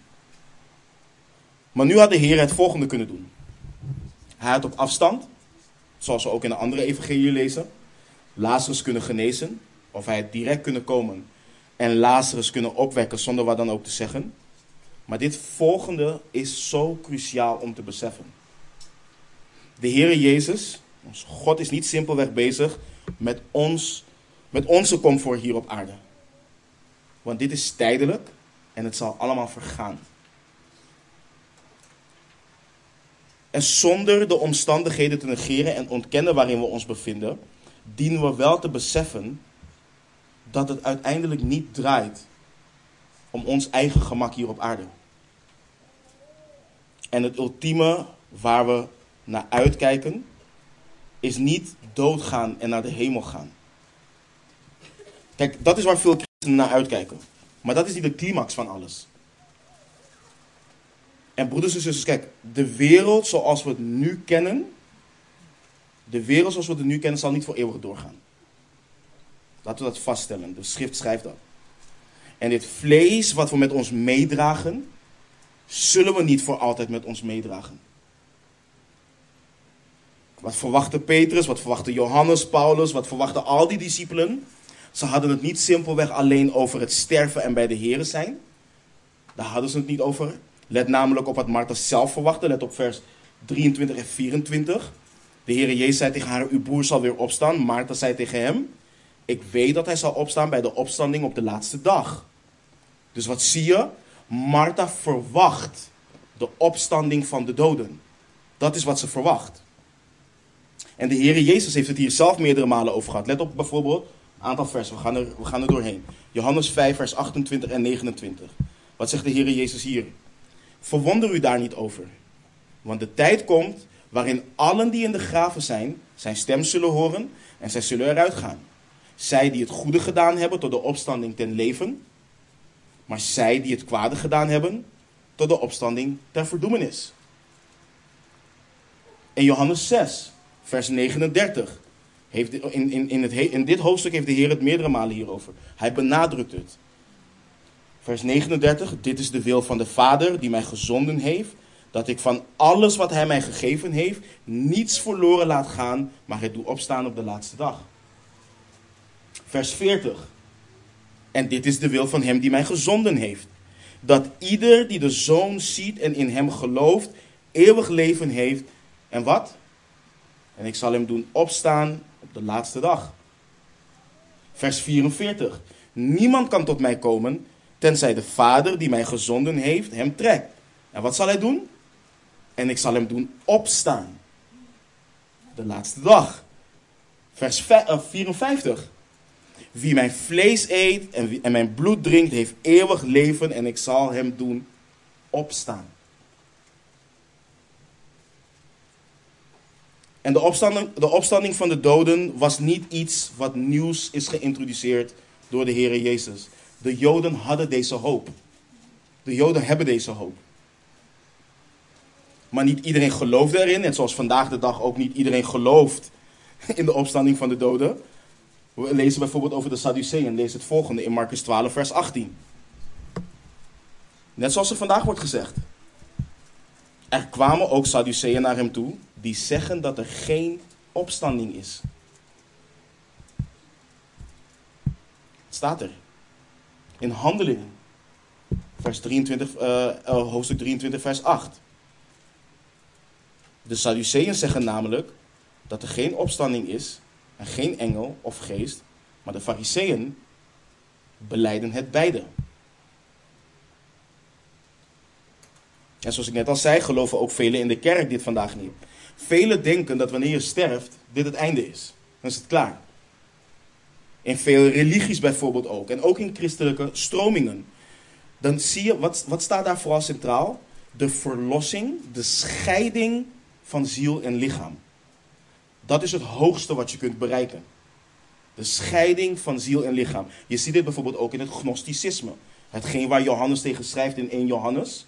Maar nu had de Heer het volgende kunnen doen. Hij had op afstand, zoals we ook in de andere evangelie lezen, Lazarus kunnen genezen. Of hij had direct kunnen komen en Lazarus kunnen opwekken zonder wat dan ook te zeggen. Maar dit volgende is zo cruciaal om te beseffen. De Heere Jezus, ons God is niet simpelweg bezig met, ons, met onze comfort hier op aarde. Want dit is tijdelijk en het zal allemaal vergaan. En zonder de omstandigheden te negeren en ontkennen waarin we ons bevinden, dienen we wel te beseffen dat het uiteindelijk niet draait om ons eigen gemak hier op aarde. En het ultieme waar we naar uitkijken, is niet doodgaan en naar de hemel gaan. Kijk, dat is waar veel christenen naar uitkijken. Maar dat is niet de climax van alles. En broeders en zusters, kijk, de wereld zoals we het nu kennen, de wereld zoals we het nu kennen, zal niet voor eeuwig doorgaan. Laten we dat vaststellen. De schrift schrijft dat. En dit vlees wat we met ons meedragen, zullen we niet voor altijd met ons meedragen. Wat verwachtte Petrus, wat verwachtte Johannes, Paulus, wat verwachten al die discipelen? Ze hadden het niet simpelweg alleen over het sterven en bij de Here zijn. Daar hadden ze het niet over. Let namelijk op wat Martha zelf verwachtte. Let op vers 23 en 24. De Heere Jezus zei tegen haar, uw broer zal weer opstaan. Martha zei tegen hem, ik weet dat hij zal opstaan bij de opstanding op de laatste dag. Dus wat zie je? Martha verwacht de opstanding van de doden. Dat is wat ze verwacht. En de Heere Jezus heeft het hier zelf meerdere malen over gehad. Let op bijvoorbeeld een aantal versen. We gaan er, we gaan er doorheen. Johannes 5, vers 28 en 29. Wat zegt de Heere Jezus hier? Verwonder u daar niet over. Want de tijd komt waarin allen die in de graven zijn, zijn stem zullen horen en zij zullen eruit gaan. Zij die het goede gedaan hebben tot de opstanding ten leven, maar zij die het kwade gedaan hebben tot de opstanding ter verdoemenis. In Johannes 6, vers 39, heeft, in, in, in, het, in dit hoofdstuk heeft de Heer het meerdere malen hierover. Hij benadrukt het. Vers 39, dit is de wil van de Vader die mij gezonden heeft, dat ik van alles wat hij mij gegeven heeft, niets verloren laat gaan, maar het doe opstaan op de laatste dag. Vers 40. En dit is de wil van hem die mij gezonden heeft. Dat ieder die de zoon ziet en in hem gelooft, eeuwig leven heeft. En wat? En ik zal hem doen opstaan op de laatste dag. Vers 44. Niemand kan tot mij komen, tenzij de Vader die mij gezonden heeft hem trekt. En wat zal hij doen? En ik zal hem doen opstaan. De laatste dag. Vers 54. Wie mijn vlees eet en, en mijn bloed drinkt, heeft eeuwig leven en ik zal hem doen opstaan. En de opstanding, de opstanding van de doden was niet iets wat nieuws is geïntroduceerd door de Heer Jezus. De Joden hadden deze hoop. De Joden hebben deze hoop. Maar niet iedereen geloofde erin. Net zoals vandaag de dag ook niet iedereen gelooft in de opstanding van de doden. We lezen bijvoorbeeld over de Sadduceeën. Lees het volgende in Marcus 12, vers 18. Net zoals er vandaag wordt gezegd. Er kwamen ook Sadduceeën naar hem toe die zeggen dat er geen opstanding is. Het staat er. In Handelingen. Vers 23, uh, uh, hoofdstuk 23, vers 8. De Sadduceeën zeggen namelijk dat er geen opstanding is en geen engel of geest, maar de Fariseeën beleiden het beide. En zoals ik net al zei, geloven ook velen in de kerk dit vandaag niet. Velen denken dat wanneer je sterft, dit het einde is. Dan is het klaar. In vele religies bijvoorbeeld ook. En ook in christelijke stromingen. Dan zie je, wat, wat staat daar vooral centraal? De verlossing, de scheiding van ziel en lichaam. Dat is het hoogste wat je kunt bereiken. De scheiding van ziel en lichaam. Je ziet dit bijvoorbeeld ook in het gnosticisme. Hetgeen waar Johannes tegen schrijft in 1 Johannes.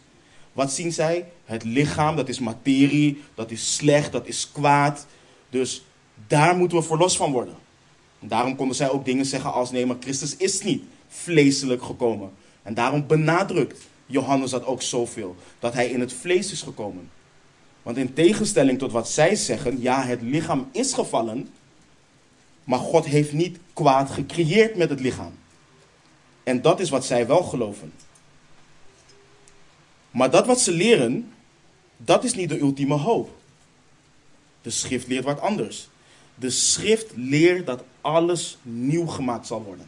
Wat zien zij? Het lichaam, dat is materie, dat is slecht, dat is kwaad. Dus daar moeten we verlost van worden. En daarom konden zij ook dingen zeggen als nee, maar Christus is niet vleeselijk gekomen. En daarom benadrukt Johannes dat ook zoveel. Dat hij in het vlees is gekomen. Want in tegenstelling tot wat zij zeggen, ja, het lichaam is gevallen, maar God heeft niet kwaad gecreëerd met het lichaam. En dat is wat zij wel geloven. Maar dat wat ze leren, dat is niet de ultieme hoop. De schrift leert wat anders. De schrift leert dat alles nieuw gemaakt zal worden.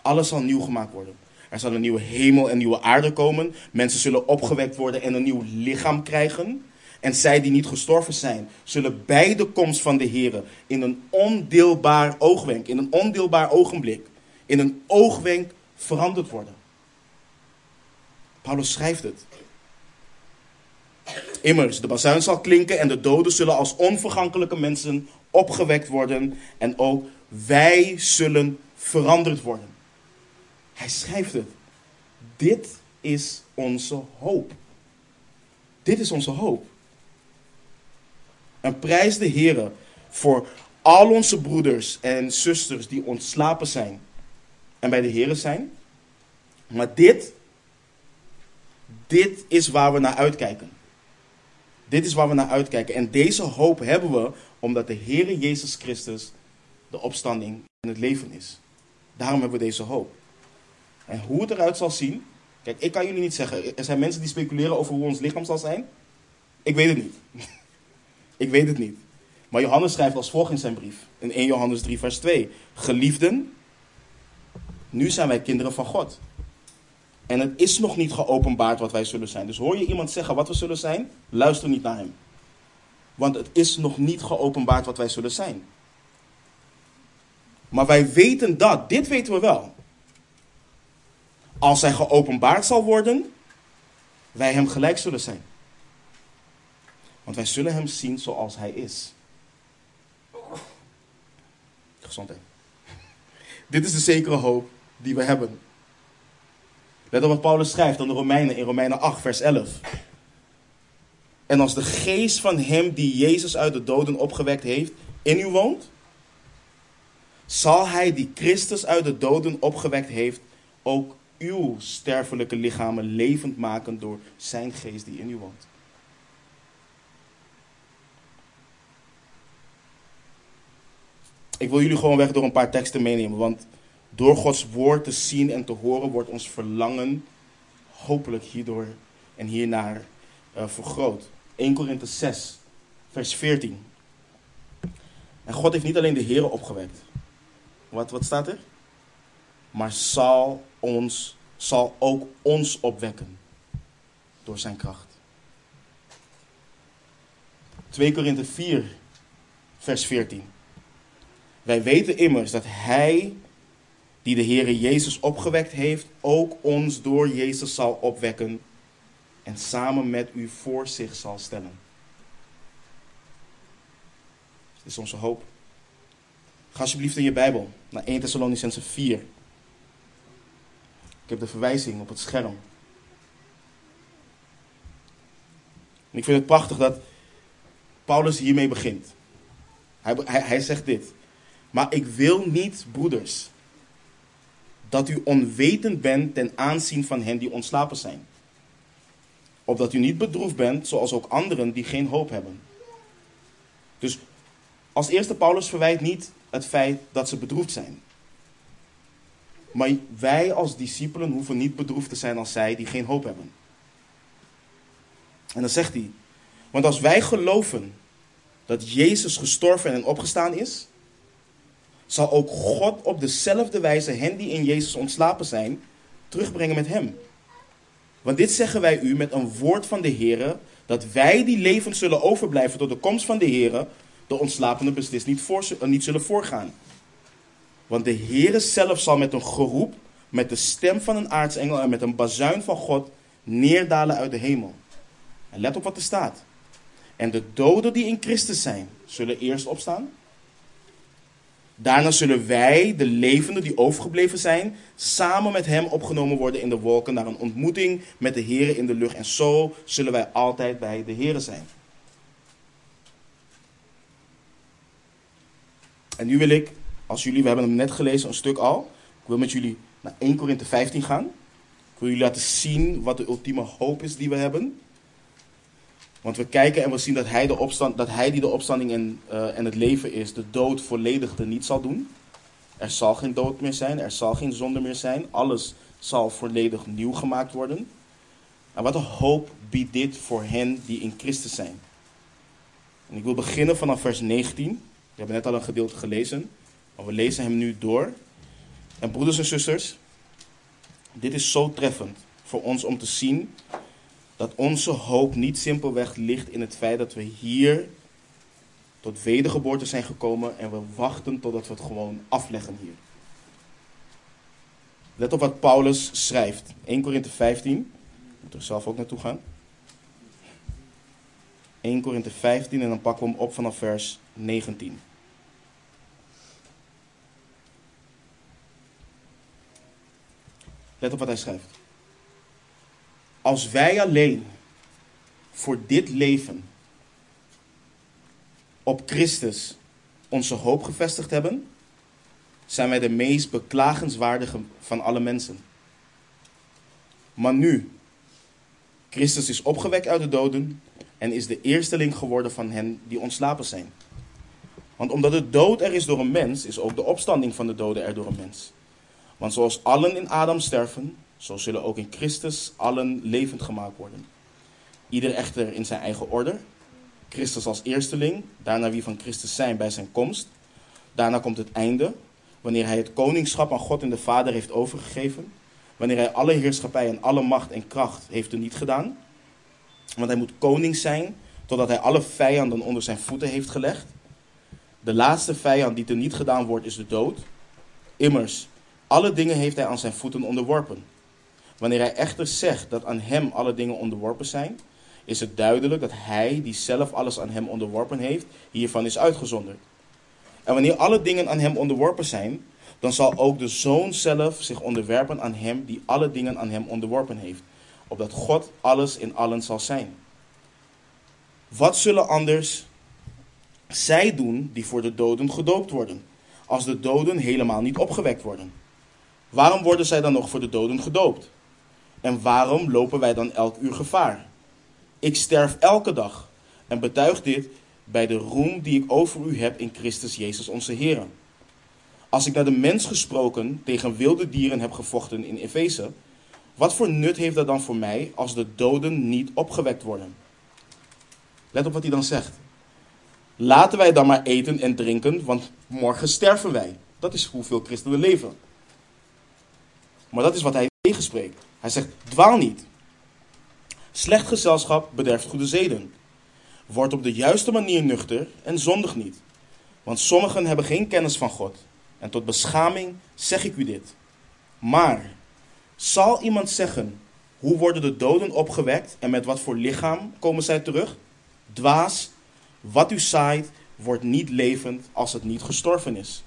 Alles zal nieuw gemaakt worden. Er zal een nieuwe hemel en nieuwe aarde komen. Mensen zullen opgewekt worden en een nieuw lichaam krijgen. En zij die niet gestorven zijn, zullen bij de komst van de Heer in een ondeelbaar oogwenk, in een ondeelbaar ogenblik, in een oogwenk veranderd worden. Paulus schrijft het. Immers, de bazuin zal klinken en de doden zullen als onvergankelijke mensen opgewekt worden en ook wij zullen veranderd worden. Hij schrijft het. Dit is onze hoop. Dit is onze hoop. En prijs de Heer voor al onze broeders en zusters die ontslapen zijn en bij de Heer zijn. Maar dit, dit is waar we naar uitkijken. Dit is waar we naar uitkijken. En deze hoop hebben we omdat de Heer Jezus Christus de opstanding en het leven is. Daarom hebben we deze hoop. En hoe het eruit zal zien. Kijk, ik kan jullie niet zeggen. Er zijn mensen die speculeren over hoe ons lichaam zal zijn. Ik weet het niet. Ik weet het niet. Maar Johannes schrijft als volgt in zijn brief. In 1 Johannes 3, vers 2. Geliefden, nu zijn wij kinderen van God. En het is nog niet geopenbaard wat wij zullen zijn. Dus hoor je iemand zeggen wat we zullen zijn? Luister niet naar hem. Want het is nog niet geopenbaard wat wij zullen zijn. Maar wij weten dat, dit weten we wel. Als hij geopenbaard zal worden, wij hem gelijk zullen zijn. Want wij zullen hem zien zoals hij is. Gezondheid. Dit is de zekere hoop die we hebben. Let op wat Paulus schrijft aan de Romeinen in Romeinen 8, vers 11. En als de geest van hem die Jezus uit de doden opgewekt heeft in u woont, zal hij die Christus uit de doden opgewekt heeft ook uw sterfelijke lichamen levend maken door zijn geest die in u woont. Ik wil jullie gewoon weg door een paar teksten meenemen. Want door Gods woord te zien en te horen wordt ons verlangen hopelijk hierdoor en hiernaar uh, vergroot. 1 Korinthe 6, vers 14. En God heeft niet alleen de Here opgewekt. Wat, wat staat er? Maar zal, ons, zal ook ons opwekken door zijn kracht. 2 Korinthe 4, vers 14. Wij weten immers dat Hij, die de Heere Jezus opgewekt heeft, ook ons door Jezus zal opwekken en samen met u voor zich zal stellen. Dit is onze hoop. Ga alsjeblieft in je Bijbel naar 1 Thessalonicense 4. Ik heb de verwijzing op het scherm. En ik vind het prachtig dat Paulus hiermee begint. Hij, hij, hij zegt dit. Maar ik wil niet, broeders, dat u onwetend bent ten aanzien van hen die ontslapen zijn. Opdat u niet bedroefd bent, zoals ook anderen die geen hoop hebben. Dus als eerste Paulus verwijt niet het feit dat ze bedroefd zijn. Maar wij als discipelen hoeven niet bedroefd te zijn als zij die geen hoop hebben. En dan zegt hij, want als wij geloven dat Jezus gestorven en opgestaan is, zal ook God op dezelfde wijze hen die in Jezus ontslapen zijn, terugbrengen met hem. Want dit zeggen wij u met een woord van de Heer, dat wij die levend zullen overblijven tot de komst van de Heer, de ontslapende beslist niet, voor, eh, niet zullen voorgaan. Want de Heere zelf zal met een geroep, met de stem van een aartsengel en met een bazuin van God neerdalen uit de hemel. En let op wat er staat. En de doden die in Christus zijn, zullen eerst opstaan. Daarna zullen wij, de levenden die overgebleven zijn, samen met hem opgenomen worden in de wolken naar een ontmoeting met de Heer in de lucht. En zo zullen wij altijd bij de Heer zijn. En nu wil ik, als jullie, we hebben hem net gelezen, een stuk al. Ik wil met jullie naar 1 Korinthe 15 gaan. Ik wil jullie laten zien wat de ultieme hoop is die we hebben. Want we kijken en we zien dat hij, de opstand, dat hij die de opstanding en, en het leven is, de dood volledig er niet zal doen. Er zal geen dood meer zijn, er zal geen zonde meer zijn. Alles zal volledig nieuw gemaakt worden. En wat een hoop biedt dit voor hen die in Christus zijn. En ik wil beginnen vanaf vers 19. We hebben net al een gedeelte gelezen, maar we lezen hem nu door. En broeders en zusters, dit is zo treffend voor ons om te zien dat onze hoop niet simpelweg ligt in het feit dat we hier tot wedergeboorte zijn gekomen en we wachten totdat we het gewoon afleggen hier. Let op wat Paulus schrijft. 1 Korinthe 15. Ik moet er zelf ook naartoe gaan. 1 Korinthe 15 en dan pakken we hem op vanaf vers 19. Let op wat hij schrijft. Als wij alleen voor dit leven op Christus onze hoop gevestigd hebben, zijn wij de meest beklagenswaardige van alle mensen. Maar nu, Christus is opgewekt uit de doden en is de eersteling geworden van hen die ontslapen zijn. Want omdat de dood er is door een mens, is ook de opstanding van de doden er door een mens. Want zoals allen in Adam sterven, zo zullen ook in Christus allen levend gemaakt worden. Ieder echter in zijn eigen orde. Christus als eersteling, daarna wie van Christus zijn bij zijn komst. Daarna komt het einde, wanneer hij het koningschap aan God en de Vader heeft overgegeven. Wanneer hij alle heerschappij en alle macht en kracht heeft er niet gedaan. Want hij moet koning zijn, totdat hij alle vijanden onder zijn voeten heeft gelegd. De laatste vijand die er niet gedaan wordt, is de dood. Immers, alle dingen heeft hij aan zijn voeten onderworpen. Wanneer hij echter zegt dat aan hem alle dingen onderworpen zijn, is het duidelijk dat hij, die zelf alles aan hem onderworpen heeft, hiervan is uitgezonderd. En wanneer alle dingen aan hem onderworpen zijn, dan zal ook de zoon zelf zich onderwerpen aan hem die alle dingen aan hem onderworpen heeft, opdat God alles in allen zal zijn. Wat zullen anders zij doen die voor de doden gedoopt worden, als de doden helemaal niet opgewekt worden? Waarom worden zij dan nog voor de doden gedoopt? En waarom lopen wij dan elk uur gevaar? Ik sterf elke dag en betuig dit bij de roem die ik over u heb in Christus Jezus onze Heer. Als ik naar de mens gesproken tegen wilde dieren heb gevochten in Efeze, wat voor nut heeft dat dan voor mij als de doden niet opgewekt worden? Let op wat hij dan zegt. Laten wij dan maar eten en drinken, want morgen sterven wij. Dat is hoeveel christenen leven. Maar dat is wat hij tegenspreekt. Hij zegt: dwaal niet. Slecht gezelschap bederft goede zeden. Word op de juiste manier nuchter en zondig niet. Want sommigen hebben geen kennis van God. En tot beschaming zeg ik u dit. Maar zal iemand zeggen: Hoe worden de doden opgewekt en met wat voor lichaam komen zij terug? Dwaas, wat u zaait, wordt niet levend als het niet gestorven is.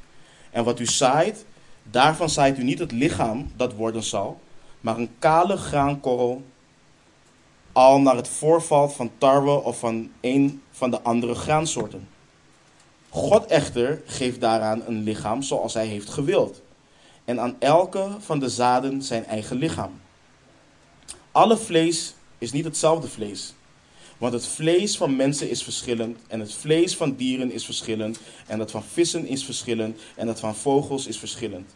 En wat u zaait, daarvan zaait u niet het lichaam dat worden zal, maar een kale graankorrel, al naar het voorval van tarwe of van een van de andere graansoorten. God echter geeft daaraan een lichaam zoals hij heeft gewild. En aan elke van de zaden zijn eigen lichaam. Alle vlees is niet hetzelfde vlees. Want het vlees van mensen is verschillend. En het vlees van dieren is verschillend. En dat van vissen is verschillend. En dat van vogels is verschillend.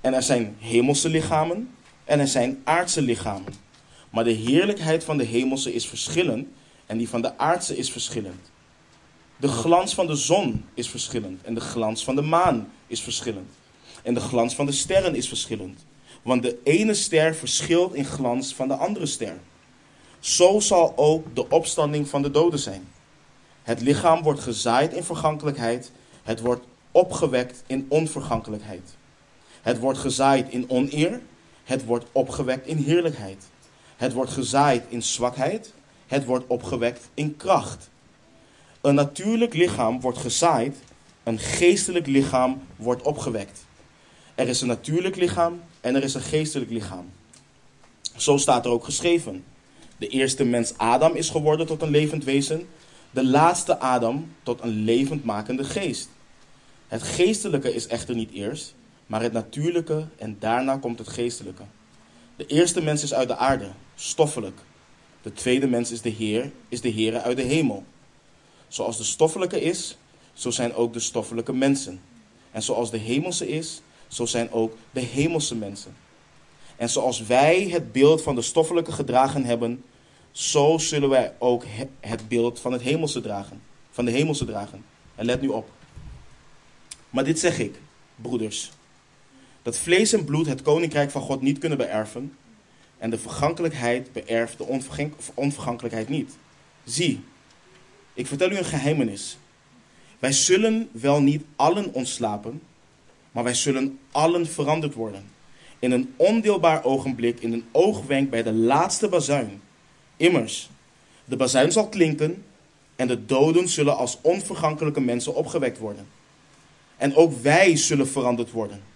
En er zijn hemelse lichamen. En er zijn aardse lichamen. Maar de heerlijkheid van de hemelse is verschillend. En die van de aardse is verschillend. De glans van de zon is verschillend en de glans van de maan is verschillend. En de glans van de sterren is verschillend. Want de ene ster verschilt in glans van de andere ster. Zo zal ook de opstanding van de doden zijn. Het lichaam wordt gezaaid in vergankelijkheid, het wordt opgewekt in onvergankelijkheid. Het wordt gezaaid in oneer, het wordt opgewekt in heerlijkheid. Het wordt gezaaid in zwakheid, het wordt opgewekt in kracht. Een natuurlijk lichaam wordt gezaaid, een geestelijk lichaam wordt opgewekt. Er is een natuurlijk lichaam en er is een geestelijk lichaam. Zo staat er ook geschreven. De eerste mens Adam is geworden tot een levend wezen, de laatste Adam tot een levendmakende geest. Het geestelijke is echter niet eerst, maar het natuurlijke en daarna komt het geestelijke. De eerste mens is uit de aarde, stoffelijk. De tweede mens is de Heer, is de Heer uit de hemel. Zoals de stoffelijke is, zo zijn ook de stoffelijke mensen. En zoals de hemelse is, zo zijn ook de hemelse mensen. En zoals wij het beeld van de stoffelijke gedragen hebben, zo zullen wij ook het beeld van het hemelse dragen. Van de hemelse dragen. En let nu op. Maar dit zeg ik, broeders. Dat vlees en bloed het koninkrijk van God niet kunnen beërven. En de vergankelijkheid beërft de onvergankelijkheid niet. Zie, ik vertel u een geheimenis. Wij zullen wel niet allen ontslapen, maar wij zullen allen veranderd worden. In een ondeelbaar ogenblik, in een oogwenk bij de laatste bazuin. Immers, de bazuin zal klinken en de doden zullen als onvergankelijke mensen opgewekt worden. En ook wij zullen veranderd worden.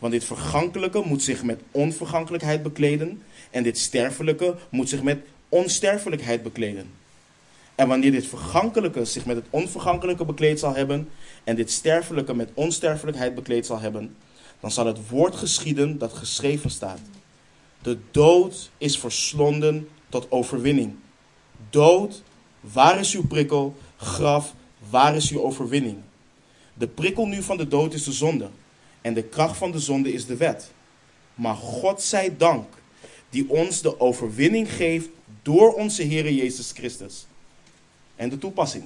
Want dit vergankelijke moet zich met onvergankelijkheid bekleden en dit sterfelijke moet zich met onsterfelijkheid bekleden. En wanneer dit vergankelijke zich met het onvergankelijke bekleed zal hebben en dit sterfelijke met onsterfelijkheid bekleed zal hebben, dan zal het woord geschieden dat geschreven staat. De dood is verslonden tot overwinning. Dood, waar is uw prikkel? Graf, waar is uw overwinning? De prikkel nu van de dood is de zonde. En de kracht van de zonde is de wet. Maar God zij dank, die ons de overwinning geeft door onze Heer Jezus Christus en de toepassing.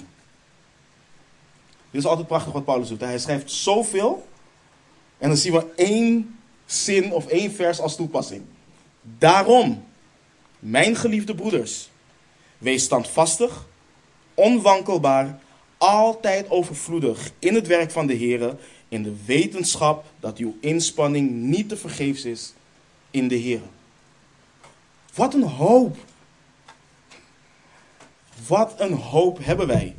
Dit is altijd prachtig wat Paulus doet. Hij schrijft zoveel en dan zien we één zin of één vers als toepassing. Daarom, mijn geliefde broeders, wees standvastig, onwankelbaar, altijd overvloedig in het werk van de Heer, in de wetenschap dat uw inspanning niet te vergeefs is in de Heer. Wat een hoop wat een hoop hebben wij.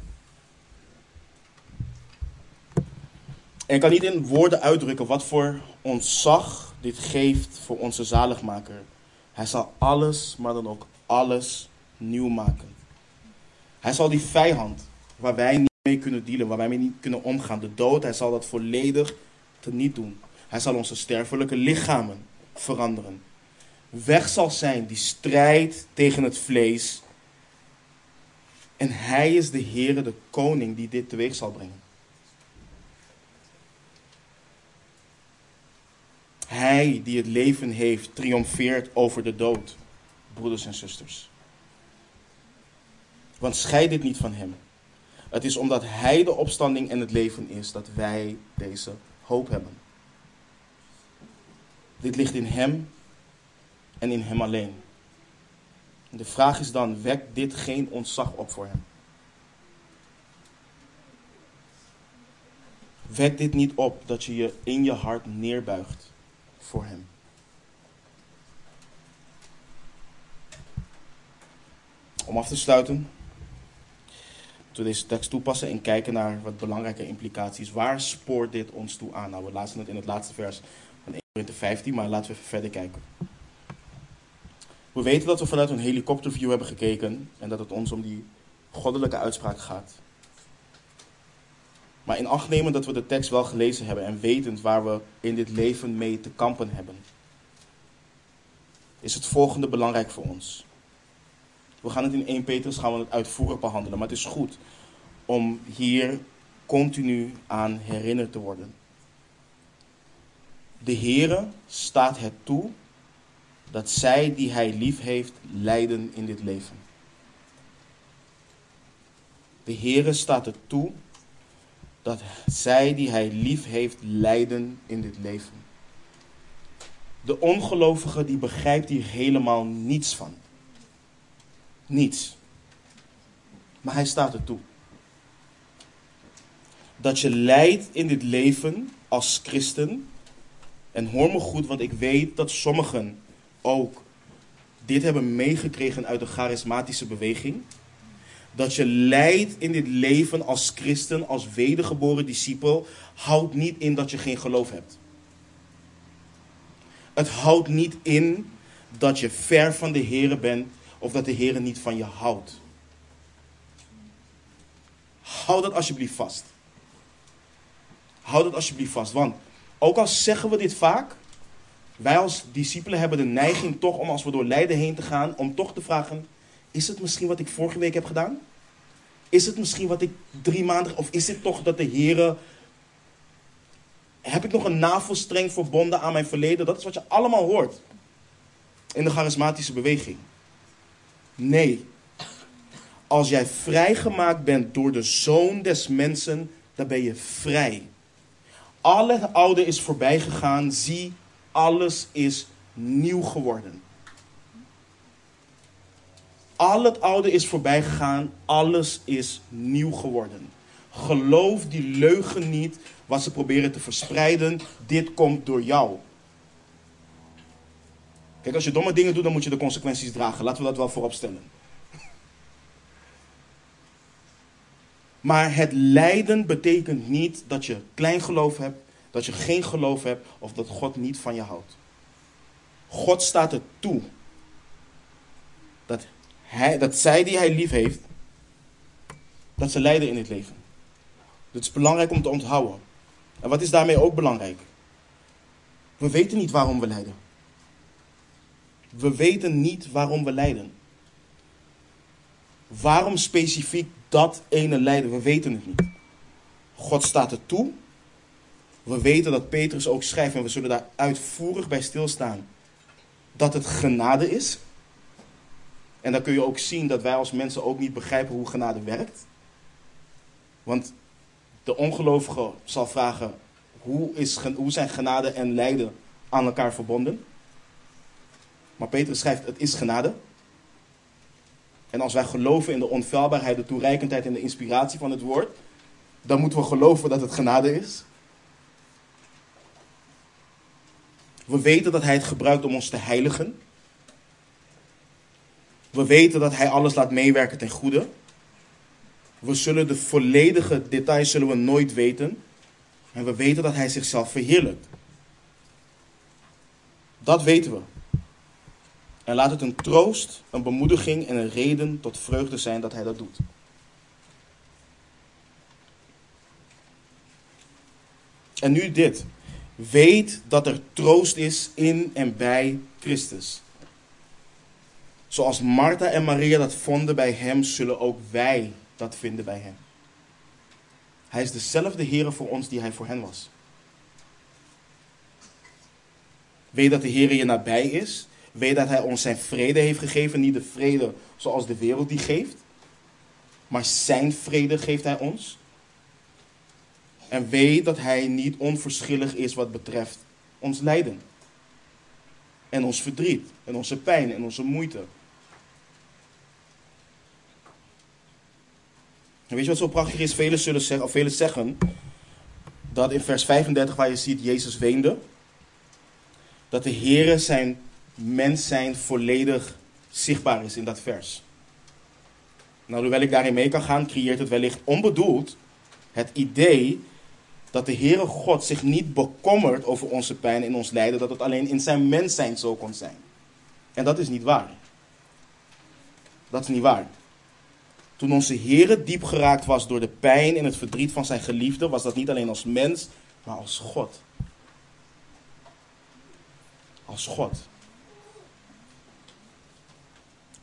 En ik kan niet in woorden uitdrukken wat voor ontzag dit geeft voor onze zaligmaker. Hij zal alles, maar dan ook alles nieuw maken. Hij zal die vijand, waar wij niet mee kunnen dealen, waar wij mee niet kunnen omgaan, de dood, hij zal dat volledig teniet doen. Hij zal onze sterfelijke lichamen veranderen. Weg zal zijn die strijd tegen het vlees en hij is de Heere, de koning, die dit teweeg zal brengen. Hij die het leven heeft, triomfeert over de dood, broeders en zusters. Want scheid dit niet van Hem. Het is omdat Hij de opstanding en het leven is dat wij deze hoop hebben. Dit ligt in Hem en in Hem alleen. De vraag is dan, wekt dit geen ontzag op voor Hem? Wekt dit niet op dat je je in je hart neerbuigt voor Hem? Om af te sluiten, we deze tekst toepassen en kijken naar wat belangrijke implicaties. Waar spoort dit ons toe aan? Nou, we lazen het in het laatste vers van 1 Korinthe 15, maar laten we even verder kijken. We weten dat we vanuit een helikopterview hebben gekeken en dat het ons om die goddelijke uitspraak gaat. Maar in acht nemen dat we de tekst wel gelezen hebben en wetend waar we in dit leven mee te kampen hebben, is het volgende belangrijk voor ons. We gaan het in 1 Petrus gaan we het uitvoerig behandelen, maar het is goed om hier continu aan herinnerd te worden. De Heere staat het toe dat zij die Hij lief heeft lijden in dit leven. De Heere staat het toe dat zij die Hij lief heeft lijden in dit leven. De ongelovige die begrijpt hier helemaal niets van. Niets. Maar hij staat er toe. Dat je lijdt in dit leven als christen. En hoor me goed, want ik weet dat sommigen ook dit hebben meegekregen uit de charismatische beweging. Dat je lijdt in dit leven als christen, als wedergeboren discipel, houdt niet in dat je geen geloof hebt. Het houdt niet in dat je ver van de Heer bent of dat de Heer niet van je houdt. Houd dat alsjeblieft vast. Houd dat alsjeblieft vast, want ook al zeggen we dit vaak, wij als discipelen hebben de neiging toch om als we door lijden heen te gaan, om toch te vragen, is het misschien wat ik vorige week heb gedaan? Is het misschien wat ik drie maanden, of is het toch dat de Heer, heb ik nog een navelstreng verbonden aan mijn verleden? Dat is wat je allemaal hoort in de charismatische beweging. Nee. Als jij vrijgemaakt bent door de zoon des mensen, dan ben je vrij. Al het oude is voorbij gegaan. Zie, alles is nieuw geworden. Al het oude is voorbij gegaan. Alles is nieuw geworden. Geloof die leugen niet, wat ze proberen te verspreiden. Dit komt door jou. Kijk, als je domme dingen doet, dan moet je de consequenties dragen. Laten we dat wel voorop stellen. Maar het lijden betekent niet dat je klein geloof hebt, dat je geen geloof hebt of dat God niet van je houdt. God staat er toe dat, hij, dat zij die hij lief heeft, dat ze lijden in het leven. Dat is belangrijk om te onthouden. En wat is daarmee ook belangrijk? We weten niet waarom we lijden. We weten niet waarom we lijden. Waarom specifiek dat ene lijden? We weten het niet. God staat er toe. We weten dat Petrus ook schrijft, en we zullen daar uitvoerig bij stilstaan, dat het genade is. En dan kun je ook zien dat wij als mensen ook niet begrijpen hoe genade werkt. Want de ongelovige zal vragen, hoe, is, hoe zijn genade en lijden aan elkaar verbonden? Maar Petrus schrijft, het is genade. En als wij geloven in de onfeilbaarheid, de toereikendheid en de inspiratie van het woord, dan moeten we geloven dat het genade is. We weten dat Hij het gebruikt om ons te heiligen. We weten dat Hij alles laat meewerken ten goede. We zullen de volledige details zullen we nooit weten. En we weten dat Hij zichzelf verheerlijkt. Dat weten we. En laat het een troost, een bemoediging en een reden tot vreugde zijn dat hij dat doet. En nu dit. Weet dat er troost is in en bij Christus. Zoals Martha en Maria dat vonden bij hem, zullen ook wij dat vinden bij hem. Hij is dezelfde Heer voor ons die hij voor hen was. Weet dat de Heer je nabij is. Weet dat Hij ons zijn vrede heeft gegeven. Niet de vrede zoals de wereld die geeft. Maar zijn vrede geeft Hij ons. En weet dat Hij niet onverschillig is wat betreft ons lijden. En ons verdriet. En onze pijn en onze moeite. En weet je wat zo prachtig is? Velen zullen zeggen, of velen zeggen dat in vers 35 waar je ziet Jezus weende, dat de Heere zijn mens zijn volledig zichtbaar is in dat vers. Nou, hoewel ik daarin mee kan gaan, creëert het wellicht onbedoeld het idee dat de Heere God zich niet bekommert over onze pijn en ons lijden, dat het alleen in zijn mens zijn zo kon zijn. En dat is niet waar. Dat is niet waar. Toen onze Heere diep geraakt was door de pijn en het verdriet van zijn geliefde, was dat niet alleen als mens, maar als God. Als God.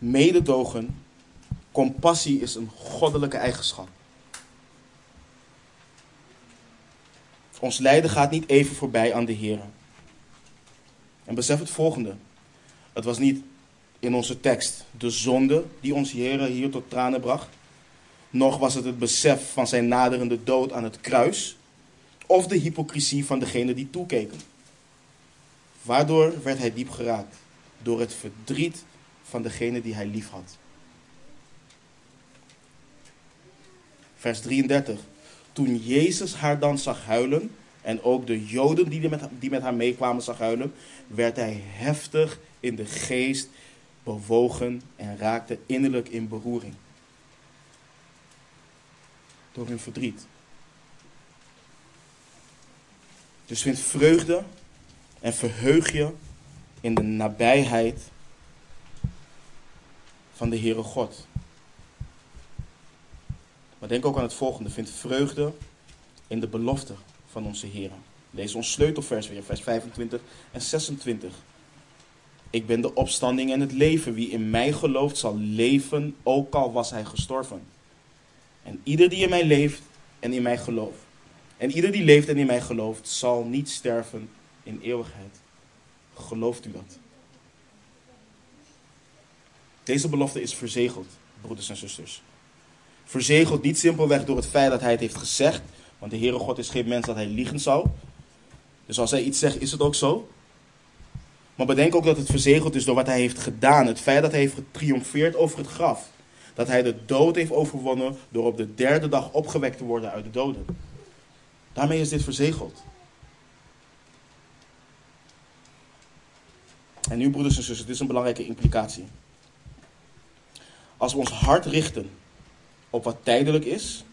Mededogen, compassie is een goddelijke eigenschap. Ons lijden gaat niet even voorbij aan de Heer. En besef het volgende. Het was niet in onze tekst de zonde die ons Heer hier tot tranen bracht. Nog was het het besef van zijn naderende dood aan het kruis. Of de hypocrisie van degene die toekeken. Waardoor werd hij diep geraakt? Door het verdriet van degene die hij lief had. Vers 33. Toen Jezus haar dan zag huilen, en ook de Joden die met, die met haar meekwamen zag huilen, werd hij heftig in de geest bewogen en raakte innerlijk in beroering. Door hun verdriet. Dus vind vreugde en verheug je in de nabijheid van de Heere God. Maar denk ook aan het volgende. Vind vreugde in de belofte van onze Heer. Lees ons sleutelvers weer, vers 25 en 26. Ik ben de opstanding en het leven. Wie in mij gelooft zal leven, ook al was hij gestorven. En ieder die in mij leeft en in mij gelooft. En ieder die leeft en in mij gelooft, zal niet sterven in eeuwigheid. Gelooft u dat? Deze belofte is verzegeld, broeders en zusters. Verzegeld niet simpelweg door het feit dat hij het heeft gezegd, want de Heere God is geen mens dat hij liegen zou. Dus als hij iets zegt, is het ook zo. Maar bedenk ook dat het verzegeld is door wat hij heeft gedaan. Het feit dat hij heeft getriomfeerd over het graf. Dat hij de dood heeft overwonnen door op de derde dag opgewekt te worden uit de doden. Daarmee is dit verzegeld. En nu, broeders en zussen, dit is een belangrijke implicatie. Als we ons hart richten op wat tijdelijk is,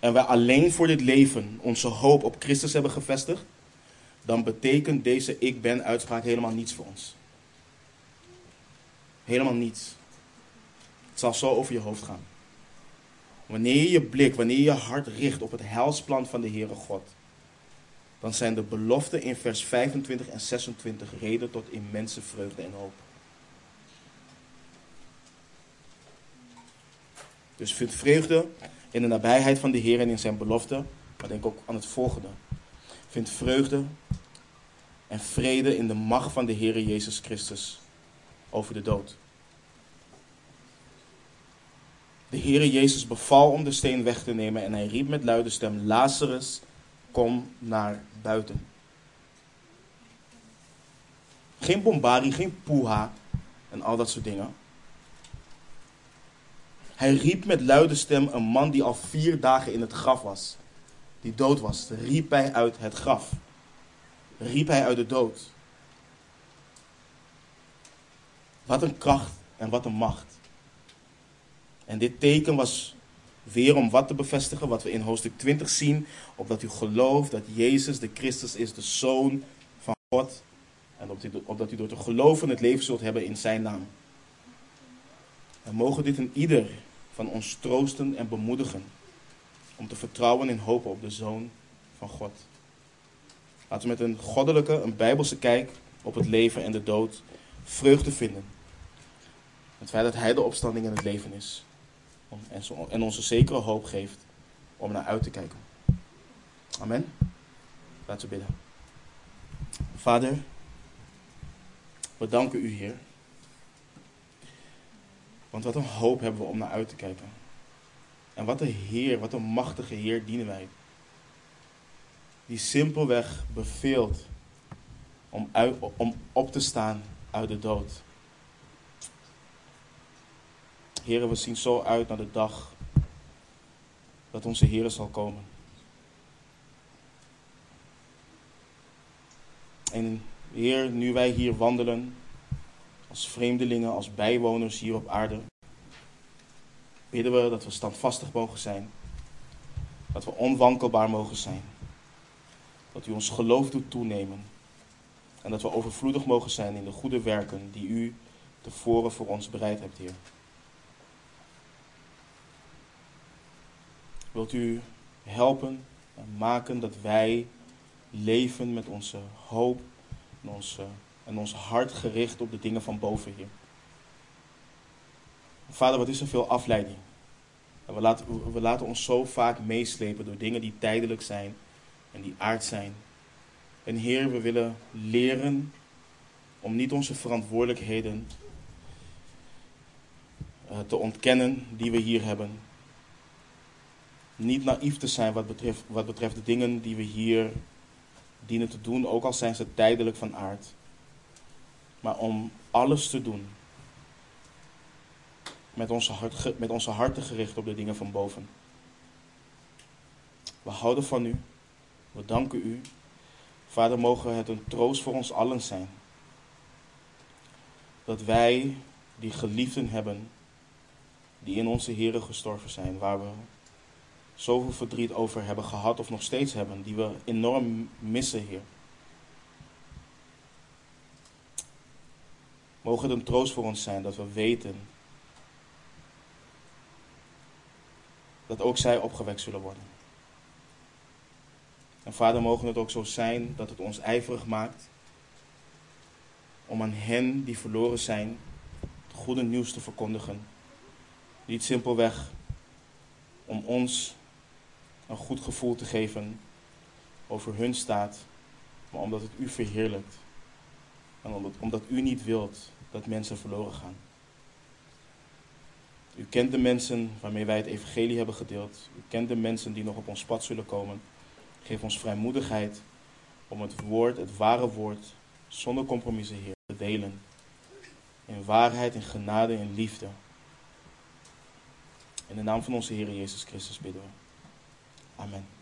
en wij alleen voor dit leven onze hoop op Christus hebben gevestigd, dan betekent deze ik ben uitspraak helemaal niets voor ons. Helemaal niets. Het zal zo over je hoofd gaan. Wanneer je blik, wanneer je hart richt op het heilsplan van de Heere God, dan zijn de beloften in vers 25 en 26 reden tot immense vreugde en hoop. Dus vind vreugde in de nabijheid van de Heer en in zijn belofte, maar denk ook aan het volgende. Vind vreugde en vrede in de macht van de Heer Jezus Christus over de dood. De Heere Jezus beval om de steen weg te nemen en hij riep met luide stem, Lazarus, kom naar buiten. Geen bombari, geen poeha en al dat soort dingen. Hij riep met luide stem een man die al vier dagen in het graf was, die dood was, riep hij uit het graf. Riep hij uit de dood. Wat een kracht en wat een macht. En dit teken was weer om wat te bevestigen, wat we in hoofdstuk 20 zien, opdat u gelooft dat Jezus de Christus is, de Zoon van God. En opdat u door te geloven het leven zult hebben in zijn naam. En mogen dit in ieder van ons troosten en bemoedigen. Om te vertrouwen en hopen op de Zoon van God. Laten we met een goddelijke, een bijbelse kijk op het leven en de dood vreugde vinden. Het feit dat Hij de opstanding en het leven is. En onze zekere hoop geeft om naar uit te kijken. Amen. Laten we bidden. Vader, We danken u, Heer. Want wat een hoop hebben we om naar uit te kijken. En wat een Heer, wat een machtige Heer dienen wij. Die simpelweg beveelt om, uit, om op te staan uit de dood. Heren, we zien zo uit naar de dag dat onze Heer zal komen. En Heer, nu wij hier wandelen, als vreemdelingen, als bijwoners hier op aarde, bidden we dat we standvastig mogen zijn, dat we onwankelbaar mogen zijn, dat u ons geloof doet toenemen. En dat we overvloedig mogen zijn in de goede werken die u tevoren voor ons bereid hebt, Heer. Wilt u helpen en maken dat wij leven met onze hoop en, onze, en ons hart gericht op de dingen van boven, Heer. Vader, wat is er veel afleiding? we, laten, we laten ons zo vaak meeslepen door dingen die tijdelijk zijn en die aard zijn. En Heer, we willen leren om niet onze verantwoordelijkheden uh, te ontkennen die we hier hebben. Niet naïef te zijn wat betreft, wat betreft de dingen die we hier dienen te doen, ook al zijn ze tijdelijk van aard. Maar om alles te doen met onze, hart, met onze harten gericht op de dingen van boven. We houden van u. We danken u. Vader, mogen het een troost voor ons allen zijn. Dat wij die geliefden hebben, die in onze Here gestorven zijn, waar we zoveel verdriet over hebben gehad of nog steeds hebben, die we enorm missen, Heer. Mogen het een troost voor ons zijn dat we weten dat ook zij opgewekt zullen worden. En vader, mogen het ook zo zijn dat het ons ijverig maakt om aan hen die verloren zijn het goede nieuws te verkondigen. Niet simpelweg om ons een goed gevoel te geven over hun staat, maar omdat het u verheerlijkt. En omdat, omdat u niet wilt dat mensen verloren gaan. U kent de mensen waarmee wij het evangelie hebben gedeeld. U kent de mensen die nog op ons pad zullen komen. Geef ons vrijmoedigheid om het woord, het ware woord, zonder compromissen, Heer, te delen. In waarheid, in genade, in liefde. In de naam van onze Heer Jezus Christus bidden we. Amen.